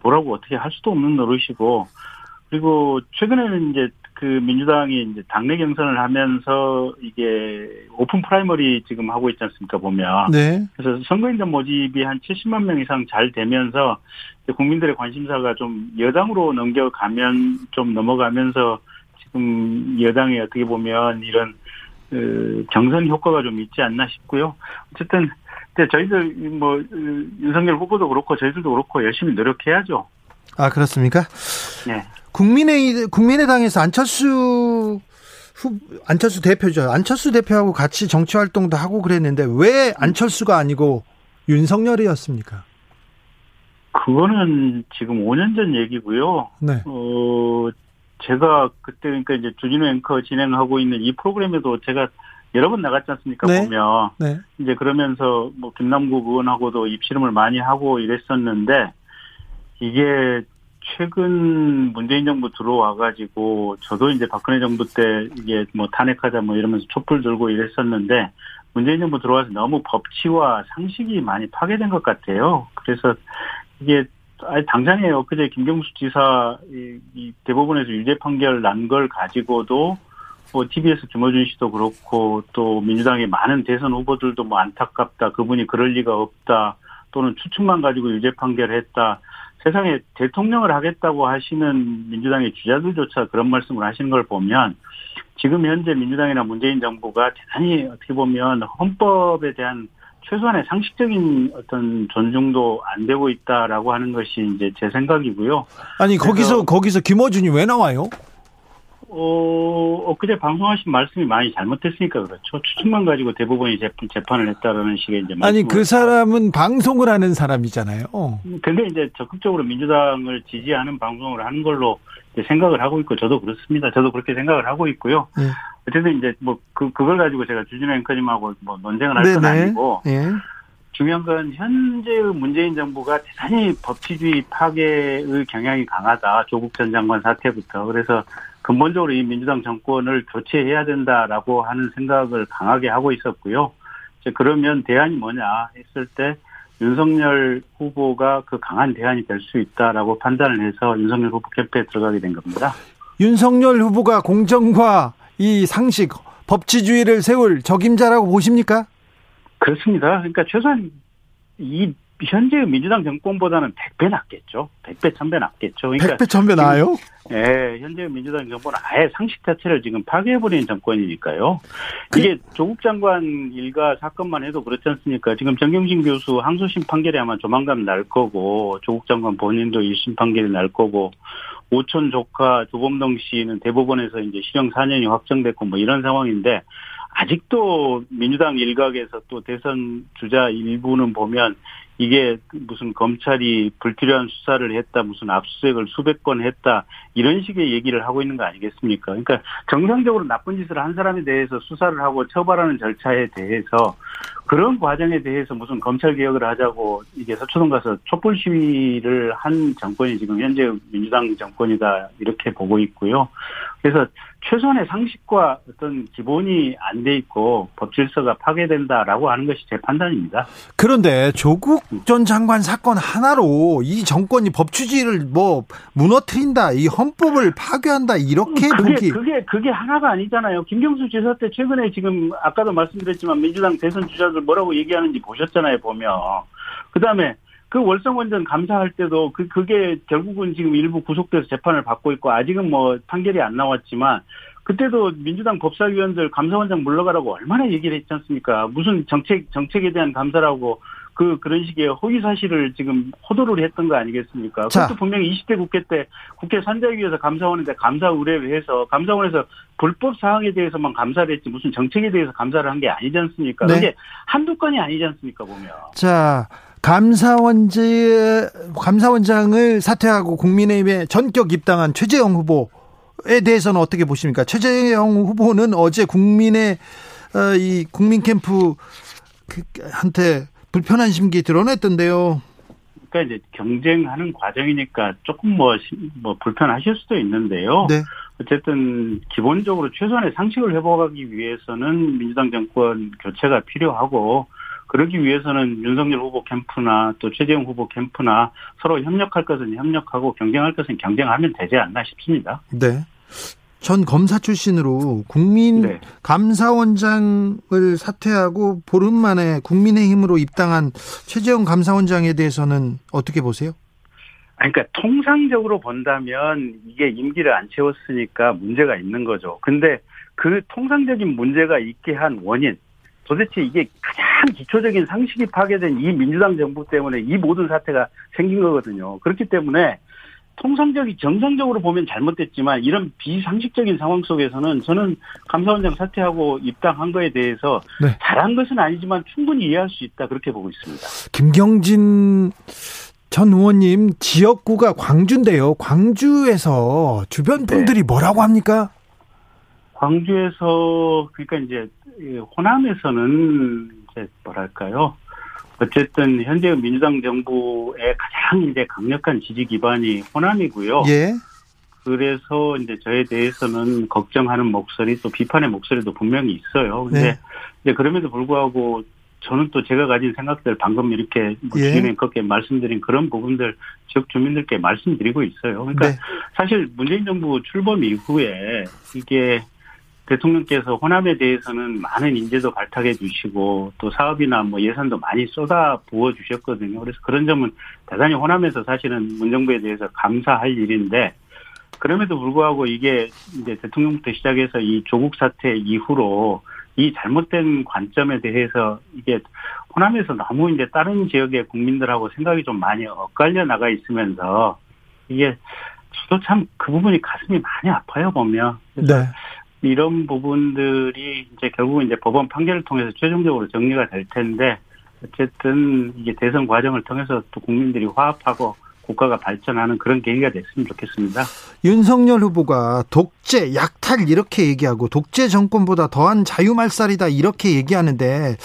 뭐라고 어떻게 할 수도 없는 노릇이고 그리고 최근에는 이제 그 민주당이 이제 당내 경선을 하면서 이게 open primary 지금 하고 있지 않습니까 보면 네. 그래서 선거인단 모집이 한 70만 명 이상 잘 되면서 국민들의 관심사가 좀 여당으로 넘겨가면 좀 넘어가면서 지금 여당이 어떻게 보면 이런 그 경선 효과가 좀 있지 않나 싶고요. 어쨌든 근데 저희들 뭐 그, 윤석열 후보도 그렇고 저희들도 그렇고 열심히 노력해야죠. 아, 그렇습니까? 네. 국민의, 국민의당에서 안철수 후, 안철수 대표죠. 안철수 대표하고 같이 정치 활동도 하고 그랬는데 왜 안철수가 아니고 윤석열이었습니까? 그거는 지금 5년 전 얘기고요. 네. 어, 제가 그때 그러니까 이제 주진우 앵커 진행하고 있는 이 프로그램에도 제가 여러 번 나갔지 않습니까? 네. 보면 네. 이제 그러면서 뭐 김남국 의원하고도 입씨름을 많이 하고 이랬었는데 이게 최근 문재인 정부 들어와 가지고 저도 이제 박근혜 정부 때 이게 뭐 탄핵하자 뭐 이러면서 촛불 들고 이랬었는데 문재인 정부 들어와서 너무 법치와 상식이 많이 파괴된 것 같아요. 그래서 이게 아니 당장에 엊그제 김경수 지사 이, 이 대법원에서 유죄 판결 난 걸 가지고도 뭐 TBS 김어준 씨도 그렇고 또 민주당의 많은 대선 후보들도 뭐 안타깝다. 그분이 그럴 리가 없다. 또는 추측만 가지고 유죄 판결했다. 세상에 대통령을 하겠다고 하시는 민주당의 주자들조차 그런 말씀을 하시는 걸 보면 지금 현재 민주당이나 문재인 정부가 대단히 어떻게 보면 헌법에 대한 최소한의 상식적인 어떤 존중도 안 되고 있다라고 하는 것이 이제 제 생각이고요. 아니, 거기서, 거기서 김어준이 왜 나와요? 어, 엊그제 방송하신 말씀이 많이 잘못됐으니까 그렇죠. 추측만 가지고 대법원이 재- 재판을 했다라는 식의 이제 아니, 그 사람은 방송을 하는 사람이잖아요. 근데 이제 적극적으로 민주당을 지지하는 방송을 하는 걸로 생각을 하고 있고 저도 그렇습니다. 저도 그렇게 생각을 하고 있고요. 예. 어쨌든 이제 뭐 그 그걸 가지고 제가 주진우 앵커님하고 뭐 논쟁을 할 건 아니고 예. 중요한 건 현재의 문재인 정부가 대단히 법치주의 파괴의 경향이 강하다. 조국 전 장관 사태부터. 그래서 근본적으로 이 민주당 정권을 교체해야 된다라고 하는 생각을 강하게 하고 있었고요. 이제 그러면 대안이 뭐냐 했을 때 윤석열 후보가 그 강한 대안이 될 수 있다라고 판단을 해서 윤석열 후보 캠프에 들어가게 된 겁니다. 윤석열 후보가 공정과 이 상식, 법치주의를 세울 적임자라고 보십니까? 그렇습니다. 그러니까 최소한 이 현재의 민주당 정권보다는 100배 낫겠죠. 100배, 1000배 낫겠죠. 그러니까 백배 천배 나아요? 예, 현재 민주당 정부는 아예 상식 자체를 지금 파괴해버리는 정권이니까요. 이게 조국 장관 일가 사건만 해도 그렇지 않습니까? 지금 정경진 교수 항소심 판결이 아마 조만간 날 거고, 조국 장관 본인도 1심 판결이 날 거고, 오촌 조카 조범동 씨는 대법원에서 이제 실형 4년이 확정됐고 뭐 이런 상황인데, 아직도 민주당 일각에서 또 대선 주자 일부는 보면 이게 무슨 검찰이 불필요한 수사를 했다, 무슨 압수수색을 수백 건 했다, 이런 식의 얘기를 하고 있는 거 아니겠습니까? 그러니까 정상적으로 나쁜 짓을 한 사람에 대해서 수사를 하고 처벌하는 절차에 대해서 그런 과정에 대해서 무슨 검찰 개혁을 하자고 이게 서초동 가서 촛불 시위를 한 정권이 지금 현재 민주당 정권이다 이렇게 보고 있고요. 그래서 최소한의 상식과 어떤 기본이 안 돼 있고 법 질서가 파괴된다라고 하는 것이 제 판단입니다. 그런데 조국 전 장관 사건 하나로 이 정권이 법치주의를 뭐 무너뜨린다, 이 헌법을 파괴한다 이렇게 그게 보기 그게 그게 하나가 아니잖아요. 김경수 지사 때 최근에 지금 아까도 말씀드렸지만 민주당 대선 주자들 뭐라고 얘기하는지 보셨잖아요. 보면 그 다음에 그 월성원전 감사할 때도 그 그게 결국은 지금 일부 구속돼서 재판을 받고 있고 아직은 뭐 판결이 안 나왔지만 그때도 민주당 법사위원들 감사원장 물러가라고 얼마나 얘기를 했지 않습니까? 무슨 정책 정책에 대한 감사라고 그 그런 식의 허위 사실을 지금 호도를 했던 거 아니겠습니까? 자. 그것도 분명히 20대 국회 때 국회 산자위에서 감사원인데 감사 의뢰를 해서 감사원에서 불법 사항에 대해서만 감사를 했지 무슨 정책에 대해서 감사를 한 게 아니지 않습니까? 네. 그게 한두 건이 아니지 않습니까 보면. 자, 감사원지, 감사원장을 사퇴하고 국민의힘에 전격 입당한 최재형 후보에 대해서는 어떻게 보십니까? 최재형 후보는 어제 국민의, 어, 이 국민 캠프, 그, 한테 불편한 심기 드러냈던데요. 그러니까 이제 경쟁하는 과정이니까 조금 뭐, 시- 뭐 불편하실 수도 있는데요. 네. 어쨌든 기본적으로 최소한의 상식을 회복하기 위해서는 민주당 정권 교체가 필요하고 그러기 위해서는 윤석열 후보 캠프나 또 최재형 후보 캠프나 서로 협력할 것은 협력하고 경쟁할 것은 경쟁하면 되지 않나 싶습니다. 네. 전 검사 출신으로 국민 네. 감사원장을 사퇴하고 보름 만에 국민의힘으로 입당한 최재형 감사원장에 대해서는 어떻게 보세요? 그러니까 통상적으로 본다면 이게 임기를 안 채웠으니까 문제가 있는 거죠. 근데 그 통상적인 문제가 있게 한 원인, 도대체 이게 가장 기초적인 상식이 파괴된 이 민주당 정부 때문에 이 모든 사태가 생긴 거거든요. 그렇기 때문에 통상적이 정상적으로 보면 잘못됐지만 이런 비상식적인 상황 속에서는 저는 감사원장 사퇴하고 입당한 거에 대해서 네. 잘한 것은 아니지만 충분히 이해할 수 있다 그렇게 보고 있습니다. 김경진 전 의원님 지역구가 광주인데요. 광주에서 주변 네. 분들이 네. 뭐라고 합니까? 광주에서 그러니까 이제 호남에서는 이제 뭐랄까요? 어쨌든 현재 민주당 정부의 가장 이제 강력한 지지 기반이 호남이고요. 예. 그래서 이제 저에 대해서는 걱정하는 목소리 또 비판의 목소리도 분명히 있어요. 근데 네. 이제 그럼에도 불구하고 저는 또 제가 가진 생각들 방금 이렇게 뭐 예. 주민님께 말씀드린 그런 부분들 지역 주민들께 말씀드리고 있어요. 그러니까 네. 사실 문재인 정부 출범 이후에 이게 대통령께서 호남에 대해서는 많은 인재도 발탁해 주시고 또 사업이나 뭐 예산도 많이 쏟아 부어 주셨거든요. 그래서 그런 점은 대단히 호남에서 사실은 문정부에 대해서 감사할 일인데 그럼에도 불구하고 이게 이제 대통령부터 시작해서 이 조국 사태 이후로 이 잘못된 관점에 대해서 이게 호남에서 너무 이제 다른 지역의 국민들하고 생각이 좀 많이 엇갈려 나가 있으면서 이게 저도 참 그 부분이 가슴이 많이 아파요 보면. 네. 이런 부분들이 이제 결국은 이제 법원 판결을 통해서 최종적으로 정리가 될 텐데 어쨌든 이게 대선 과정을 통해서 또 국민들이 화합하고 국가가 발전하는 그런 계기가 됐으면 좋겠습니다. 윤석열 후보가 독재, 약탈 이렇게 얘기하고 독재 정권보다 더한 자유말살이다 이렇게 얘기하는데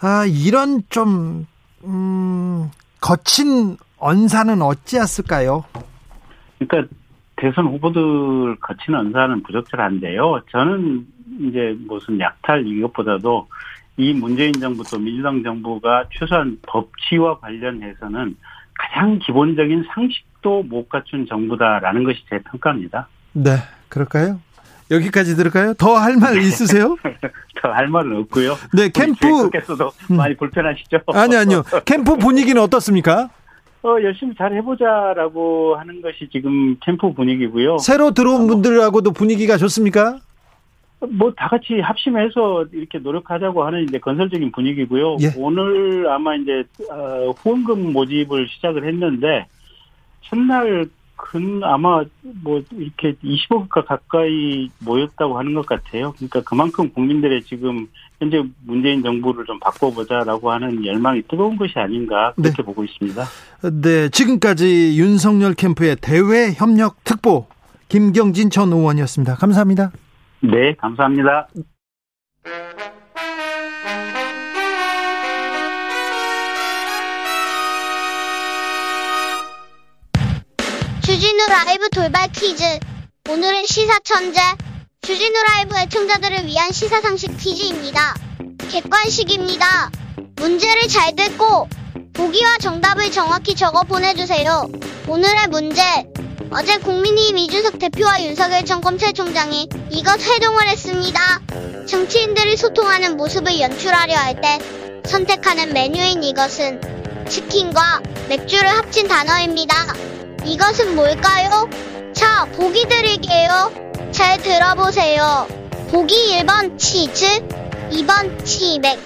아 이런 좀 음, 거친 언사는 어찌했을까요? 그러니까 대선 후보들 거친 언사는 부적절한데요. 저는 이제 무슨 약탈 이것보다도 이 문재인 정부 또 민주당 정부가 최소한 법치와 관련해서는 가장 기본적인 상식도 못 갖춘 정부다라는 것이 제 평가입니다. 네, 그럴까요? 여기까지 들을까요? 더 할 말 있으세요? 더 할 말은 없고요. 네, 캠프. 께서도 음. 많이 불편하시죠? 아니, 아니요. 캠프 분위기는 어떻습니까? 어, 열심히 잘 해보자라고 하는 것이 지금 캠프 분위기고요. 새로 들어온 분들하고도 분위기가 좋습니까? 뭐 다 같이 합심해서 이렇게 노력하자고 하는 이제 건설적인 분위기고요. 예. 오늘 아마 이제 어, 후원금 모집을 시작을 했는데 첫날 큰 아마 뭐 이렇게 20억 가까이 모였다고 하는 것 같아요. 그러니까 그만큼 국민들의 지금 현재 문재인 정부를 좀 바꿔보자라고 하는 열망이 뜨거운 것이 아닌가 그렇게 네. 보고 있습니다. 네, 지금까지 윤석열 캠프의 대외 협력 특보 김경진 전 의원이었습니다. 감사합니다. 네, 감사합니다. 주진우 라이브 돌발 퀴즈. 오늘은 시사 천재. 주진우 라이브 애청자들을 위한 시사 상식 퀴즈입니다. 객관식입니다. 문제를 잘 듣고 보기와 정답을 정확히 적어 보내주세요. 오늘의 문제. 어제 국민의힘 이준석 대표와 윤석열 전 검찰총장이 이것 회동을 했습니다. 정치인들이 소통하는 모습을 연출하려 할 때 선택하는 메뉴인 이것은 치킨과 맥주를 합친 단어입니다. 이것은 뭘까요? 자, 보기 드릴게요. 잘 들어보세요. 보기 1번 치즈, 2번 치맥,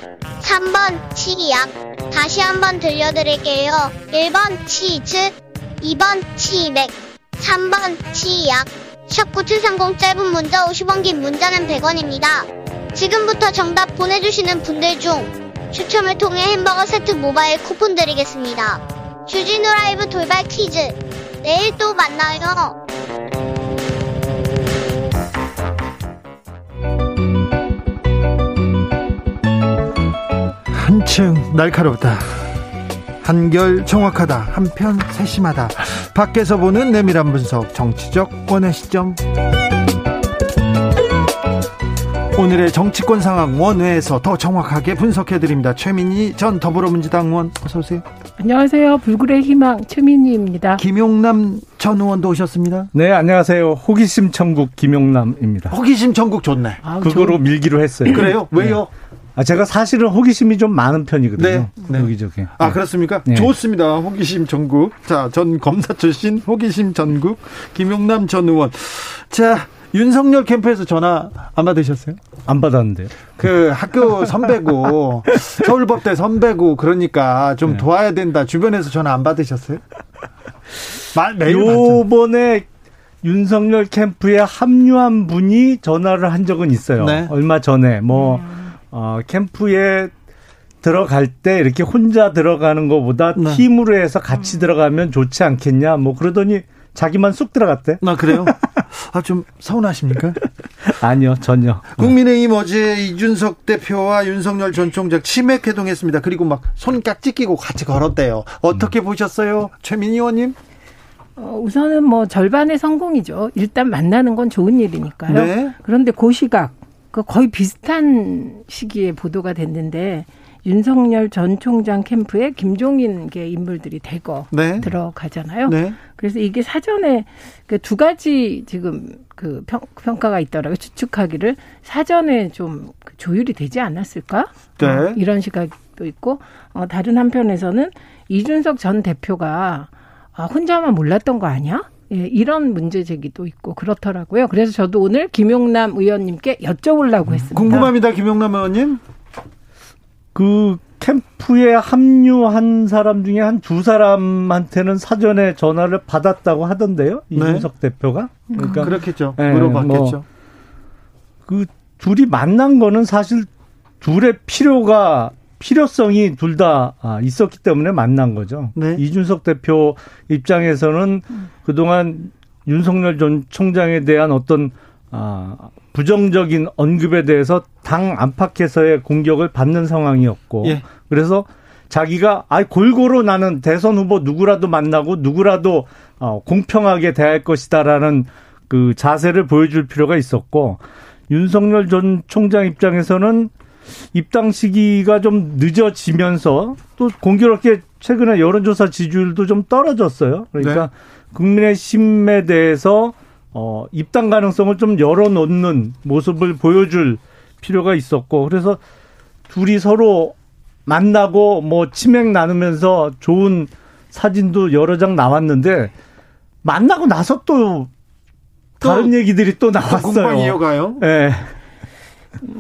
3번 치약. 다시 한번 들려드릴게요. 1번 치즈, 2번 치맥, 3번 치약. 샵9730 짧은 문자 50원 긴 문자는 100원입니다. 지금부터 정답 보내주시는 분들 중 추첨을 통해 햄버거 세트 모바일 쿠폰 드리겠습니다. 주진우 라이브 돌발 퀴즈. 내일 또 만나요. 한층 날카롭다. 한결 정확하다. 한편 세심하다. 밖에서 보는 내밀한 분석, 정치적 원의 시점. 오늘의 정치권 상황 원회에서 더 정확하게 분석해 드립니다. 최민희 전 더불어민주당 의원 어서 오세요. 안녕하세요. 불굴의 희망 최민희입니다. 김용남 전 의원도 오셨습니다. 네, 안녕하세요. 호기심 천국 김용남입니다. 호기심 천국 좋네. 아, 그거로 저- 밀기로 했어요. 그래요? 왜요? 네. 아, 제가 사실은 호기심이 좀 많은 편이거든요. 네, 네. 여기저기. 아 그렇습니까? 네. 좋습니다. 호기심 전국. 자, 전 검사 출신 호기심 전국 김용남 전 의원. 자, 윤석열 캠프에서 전화 안 받으셨어요? 안 받았는데요. 그 학교 선배고 서울법대 선배고 그러니까 좀 네. 도와야 된다. 주변에서 전화 안 받으셨어요? 말 매일. 요번에 윤석열 캠프에 합류한 분이 전화를 한 적은 있어요. 네. 얼마 전에 뭐 어, 캠프에 들어갈 때 이렇게 혼자 들어가는 것보다 네. 팀으로 해서 같이 들어가면 좋지 않겠냐. 뭐 그러더니 자기만 쑥 들어갔대. 아 그래요? 아 좀 서운하십니까? 아니요, 전혀. 국민의힘 어제 이준석 대표와 윤석열 전 총장 치맥 회동했습니다. 그리고 막 손깍지 끼고 같이 걸었대요. 어떻게 보셨어요, 최민희 의원님? 어, 우선은 뭐 절반의 성공이죠. 일단 만나는 건 좋은 일이니까요. 네. 그런데 그 시각, 그 거의 비슷한 시기에 보도가 됐는데 윤석열 전 총장 캠프에 김종인 게 인물들이 대거 네. 들어가잖아요. 네. 그래서 이게 사전에 그 두 가지 지금 그 평, 평가가 있더라고요. 추측하기를 사전에 좀그 조율이 되지 않았을까? 네. 어, 이런 시각도 있고 어, 다른 한편에서는 이준석 전 대표가 아, 혼자만 몰랐던 거 아니야? 예, 이런 문제 제기도 있고 그렇더라고요. 그래서 저도 오늘 김용남 의원님께 여쭤보려고 했습니다. 궁금합니다, 김용남 의원님. 그 캠프에 합류한 사람 중에 한 두 사람한테는 사전에 전화를 받았다고 하던데요. 이준석 대표가. 그러니까 그렇겠죠. 네, 물어봤겠죠. 그 둘이 만난 거는 사실 둘의 필요가 필요성이 둘 다 있었기 때문에 만난 거죠. 네. 이준석 대표 입장에서는 그동안 윤석열 전 총장에 대한 어떤 아, 부정적인 언급에 대해서 당 안팎에서의 공격을 받는 상황이었고 예. 그래서 자기가 아 골고루 나는 대선 후보 누구라도 만나고 누구라도 어, 공평하게 대할 것이다라는 그 자세를 보여줄 필요가 있었고 윤석열 전 총장 입장에서는 입당 시기가 좀 늦어지면서 또 공교롭게 최근에 여론조사 지지율도 좀 떨어졌어요. 그러니까 국민의힘에 대해서 어, 입당 가능성을 좀 열어놓는 모습을 보여줄 필요가 있었고 그래서 둘이 서로 만나고 뭐 치맥 나누면서 좋은 사진도 여러 장 나왔는데 만나고 나서 또 다른 얘기들이 또 나왔어요. 공방 이어가요. 예.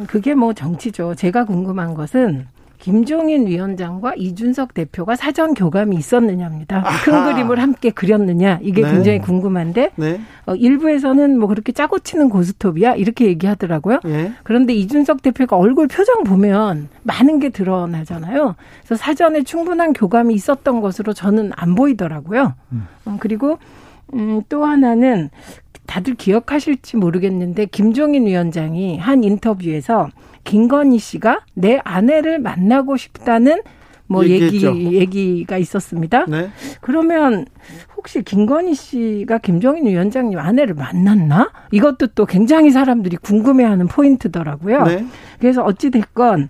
그게 뭐 정치죠. 제가 궁금한 것은 김종인 위원장과 이준석 대표가 사전 교감이 있었느냐입니다. 큰 아하. 그림을 함께 그렸느냐 이게 네. 굉장히 궁금한데 네. 어, 일부에서는 뭐 그렇게 짜고 치는 고스톱이야 이렇게 얘기하더라고요. 예. 그런데 이준석 대표가 얼굴 표정 보면 많은 게 드러나잖아요. 그래서 사전에 충분한 교감이 있었던 것으로 저는 안 보이더라고요. 어, 그리고 음, 또 하나는 다들 기억하실지 모르겠는데 김종인 위원장이 한 인터뷰에서 김건희 씨가 내 아내를 만나고 싶다는 뭐 얘기했죠. 얘기 얘기가 있었습니다. 네. 그러면 혹시 김건희 씨가 김종인 위원장님 아내를 만났나? 이것도 또 굉장히 사람들이 궁금해하는 포인트더라고요. 네. 그래서 어찌 됐건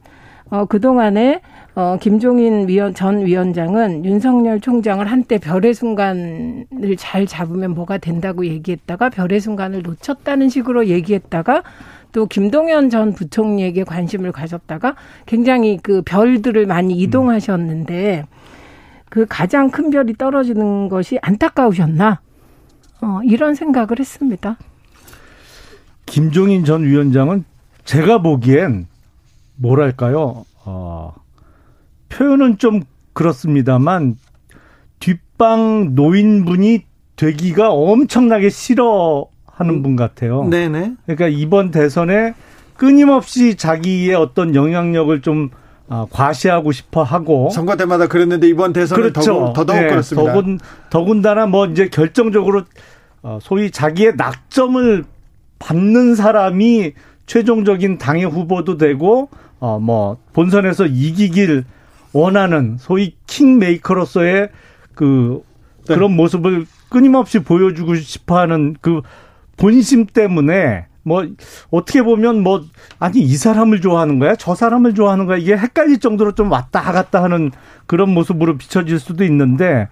어 그동안에 어 김종인 위원 전 위원장은 윤석열 총장을 한때 별의 순간을 잘 잡으면 뭐가 된다고 얘기했다가 별의 순간을 놓쳤다는 식으로 얘기했다가 또 김동연 전 부총리에게 관심을 가졌다가 굉장히 그 별들을 많이 이동하셨는데 그 가장 큰 별이 떨어지는 것이 안타까우셨나? 어, 이런 생각을 했습니다. 김종인 전 위원장은 제가 보기엔 뭐랄까요, 어, 표현은 좀 그렇습니다만 뒷방 노인분이 되기가 엄청나게 싫어하는 분 같아요. 네네. 그러니까 이번 대선에 끊임없이 자기의 어떤 영향력을 좀 아, 과시하고 싶어 하고 선거 때마다 그랬는데 이번 대선은 더욱, 더더욱 네, 그렇습니다. 더군, 더군다나 뭐 이제 결정적으로 어, 소위 자기의 낙점을 받는 사람이 최종적인 당의 후보도 되고 어뭐 본선에서 이기길 원하는 소위 킹메이커로서의 그 네. 그런 모습을 끊임없이 보여주고 싶어하는 그 본심 때문에 뭐 어떻게 보면 뭐 아니 이 사람을 좋아하는 거야 저 사람을 좋아하는 거야 이게 헷갈릴 정도로 좀 왔다 갔다 하는 그런 모습으로 비춰질 수도 있는데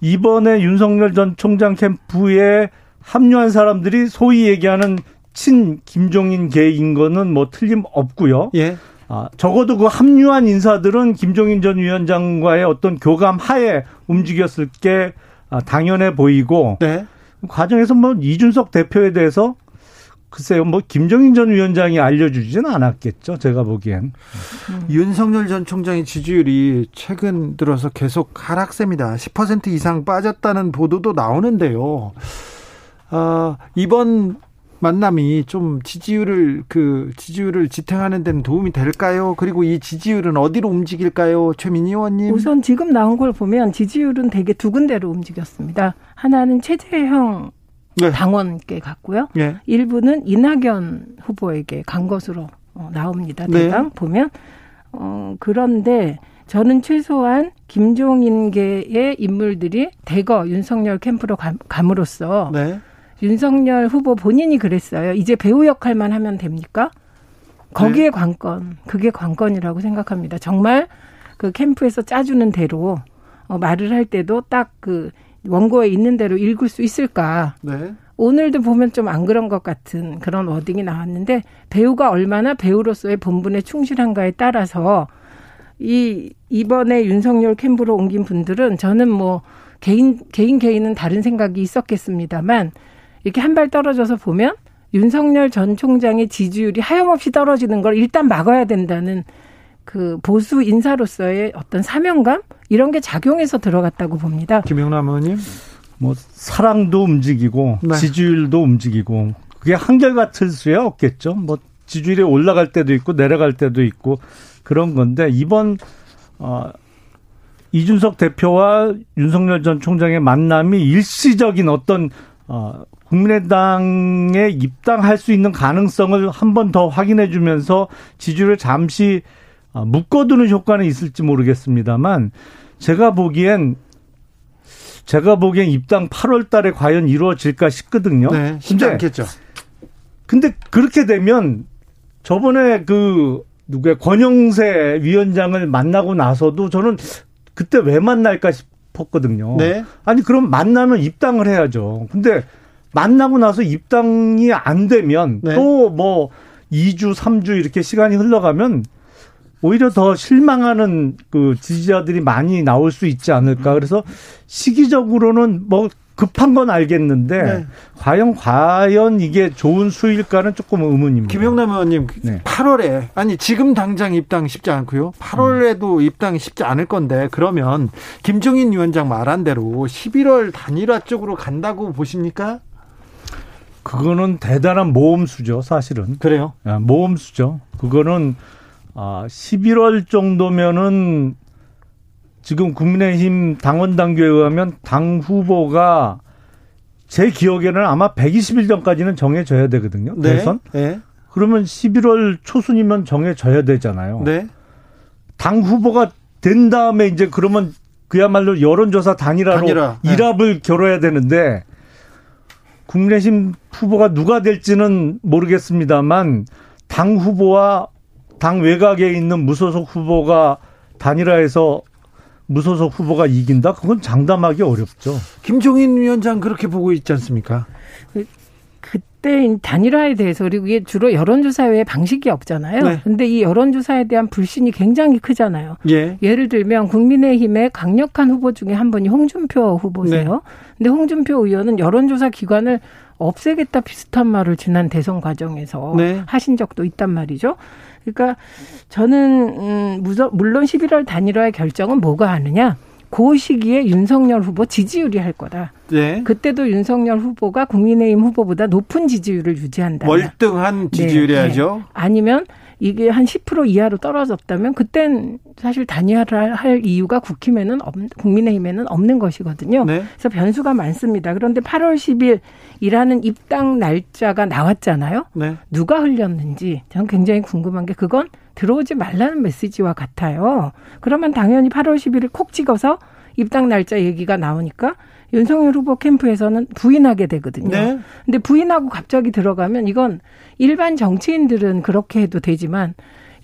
이번에 윤석열 전 총장 캠프에 합류한 사람들이 소위 얘기하는 친 김종인 계인 거는 뭐 틀림없고요. 예. 아, 적어도 그 합류한 인사들은 김종인 전 위원장과의 어떤 교감 하에 움직였을 게 아, 당연해 보이고 네. 과정에서 뭐 이준석 대표에 대해서 글쎄요, 뭐 김정인 전 위원장이 알려주지는 않았겠죠. 제가 보기엔. 윤석열 전 총장의 지지율이 최근 들어서 계속 하락세입니다. 10% 이상 빠졌다는 보도도 나오는데요. 어, 이번 만남이 좀 지지율을 그 지지율을 지탱하는 데는 도움이 될까요? 그리고 이 지지율은 어디로 움직일까요? 최민희 의원님. 우선 지금 나온 걸 보면 지지율은 되게 두 군데로 움직였습니다. 하나는 최재형 네. 당원께 갔고요. 예. 일부는 이낙연 후보에게 간 것으로 어, 나옵니다. 네. 대강 보면 어 그런데 저는 최소한 김종인계의 인물들이 대거 윤석열 캠프로 감, 감으로써 네. 윤석열 후보 본인이 그랬어요. 이제 배우 역할만 하면 됩니까? 거기에 네. 관건, 그게 관건이라고 생각합니다. 정말 그 캠프에서 짜주는 대로 어, 말을 할 때도 딱 그 원고에 있는 대로 읽을 수 있을까? 네. 오늘도 보면 좀 안 그런 것 같은 그런 워딩이 나왔는데 배우가 얼마나 배우로서의 본분에 충실한가에 따라서 이 이번에 윤석열 캠프로 옮긴 분들은 저는 뭐 개인 개인 개인은 다른 생각이 있었겠습니다만 이렇게 한 발 떨어져서 보면 윤석열 전 총장의 지지율이 하염없이 떨어지는 걸 일단 막아야 된다는 그 보수 인사로서의 어떤 사명감 이런 게 작용해서 들어갔다고 봅니다. 김영남 의원님. 뭐 사랑도 움직이고 네. 지지율도 움직이고 그게 한결같을 수야 없겠죠. 뭐 지지율이 올라갈 때도 있고 내려갈 때도 있고 그런 건데 이번 어 이준석 대표와 윤석열 전 총장의 만남이 일시적인 어떤 어 국민의당에 입당할 수 있는 가능성을 한 번 더 확인해 주면서 지지율을 잠시 어, 묶어두는 효과는 있을지 모르겠습니다만 제가 보기엔 제가 보기엔 입당 8월 달에 과연 이루어질까 싶거든요. 네. 쉽지 근데, 않겠죠. 근데 그렇게 되면 저번에 그 누구야 권영세 위원장을 만나고 나서도 저는 그때 왜 만날까 싶었거든요. 네. 아니 그럼 만나면 입당을 해야죠. 근데 만나고 나서 입당이 안 되면 네. 또뭐 2주, 3주 이렇게 시간이 흘러가면 오히려 더 실망하는 그 지지자들이 많이 나올 수 있지 않을까. 그래서 시기적으로는 뭐 급한 건 알겠는데 네. 과연 과연 이게 좋은 수일까는 조금 의문입니다. 김영남 의원님, 네. 8월에 아니 지금 당장 입당 쉽지 않고요. 8월에도 입당이 쉽지 않을 건데 그러면 김종인 위원장 말한 대로 11월 단일화 쪽으로 간다고 보십니까? 그거는 대단한 모험수죠, 사실은. 그래요. 아, 모험수죠. 그거는 아 11월 정도면은 지금 국민의힘 당원 당규에 의하면 당 후보가 제 기억에는 아마 120일 전까지는 정해져야 되거든요. 네. 대선. 네. 그러면 11월 초순이면 정해져야 되잖아요. 네. 당 후보가 된 다음에 이제 그러면 그야말로 여론조사 단일화로 단일화, 네. 일합을 겨뤄야 되는데 국민의힘 후보가 누가 될지는 모르겠습니다만 당 후보와 당 외곽에 있는 무소속 후보가 단일화해서 무소속 후보가 이긴다? 그건 장담하기 어렵죠. 김종인 위원장 그렇게 보고 있지 않습니까? 그때 단일화에 대해서 그리고 이게 주로 여론조사 외에 방식이 없잖아요. 네. 근데 이 여론조사에 대한 불신이 굉장히 크잖아요. 예. 예를 들면 국민의힘의 강력한 후보 중에 한 분이 홍준표 후보세요. 네. 근데 홍준표 의원은 여론조사 기관을 없애겠다 비슷한 말을 지난 대선 과정에서 네. 하신 적도 있단 말이죠. 그러니까 저는 음, 물론 11월 단일화의 결정은 뭐가 하느냐? 그 시기에 윤석열 후보 지지율이 할 거다. 네. 그때도 윤석열 후보가 국민의힘 후보보다 높은 지지율을 유지한다. 월등한 지지율이야죠. 아니면 이게 한 10% 이하로 떨어졌다면 그땐 사실 단일화를 할 이유가 국힘에는 없, 국민의힘에는 없는 것이거든요. 네. 그래서 변수가 많습니다. 그런데 8월 10일이라는 입당 날짜가 나왔잖아요. 네. 누가 흘렸는지 저는 굉장히 궁금한 게 그건 들어오지 말라는 메시지와 같아요. 그러면 당연히 8월 10일을 콕 찍어서 입당 날짜 얘기가 나오니까 윤석열 후보 캠프에서는 부인하게 되거든요. 네. 근데 부인하고 갑자기 들어가면 이건 일반 정치인들은 그렇게 해도 되지만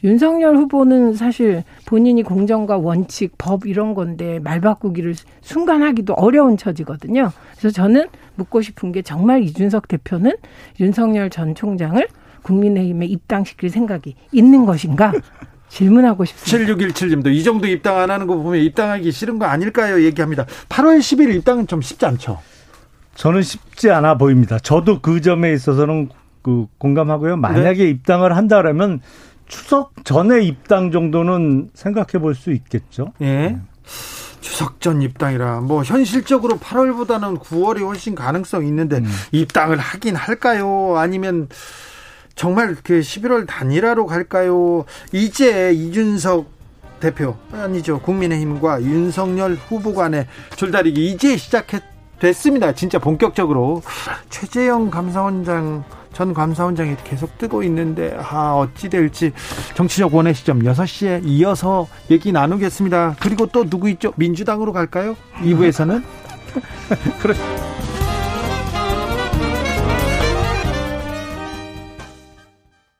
윤석열 후보는 사실 본인이 공정과 원칙, 법 이런 건데 말 바꾸기를 순간 하기도 어려운 처지거든요. 그래서 저는 묻고 싶은 게 정말 이준석 대표는 윤석열 전 총장을 국민의힘에 입당시킬 생각이 있는 것인가? 질문하고 싶습니다. 7617님도 이 정도 입당 안 하는 거 보면 입당하기 싫은 거 아닐까요? 얘기합니다. 8월 10일 입당은 좀 쉽지 않죠? 저는 쉽지 않아 보입니다. 저도 그 점에 있어서는 그 공감하고요. 만약에 네. 입당을 한다라면 추석 전에 입당 정도는 생각해 볼 수 있겠죠. 예. 네. 추석 전 입당이라 뭐 현실적으로 8월보다는 9월이 훨씬 가능성 있는데 음. 입당을 하긴 할까요? 아니면 정말 그 11월 단일화로 갈까요? 이제 이준석 대표 아니죠 국민의힘과 윤석열 후보 간의 줄다리기 이제 시작했 됐습니다. 진짜 본격적으로 최재형 감사원장 전 감사원장이 계속 뜨고 있는데 아 어찌 될지 정치적 원의 시점 6시에 이어서 얘기 나누겠습니다. 그리고 또 누구 있죠? 민주당으로 갈까요? 2부에서는 그래.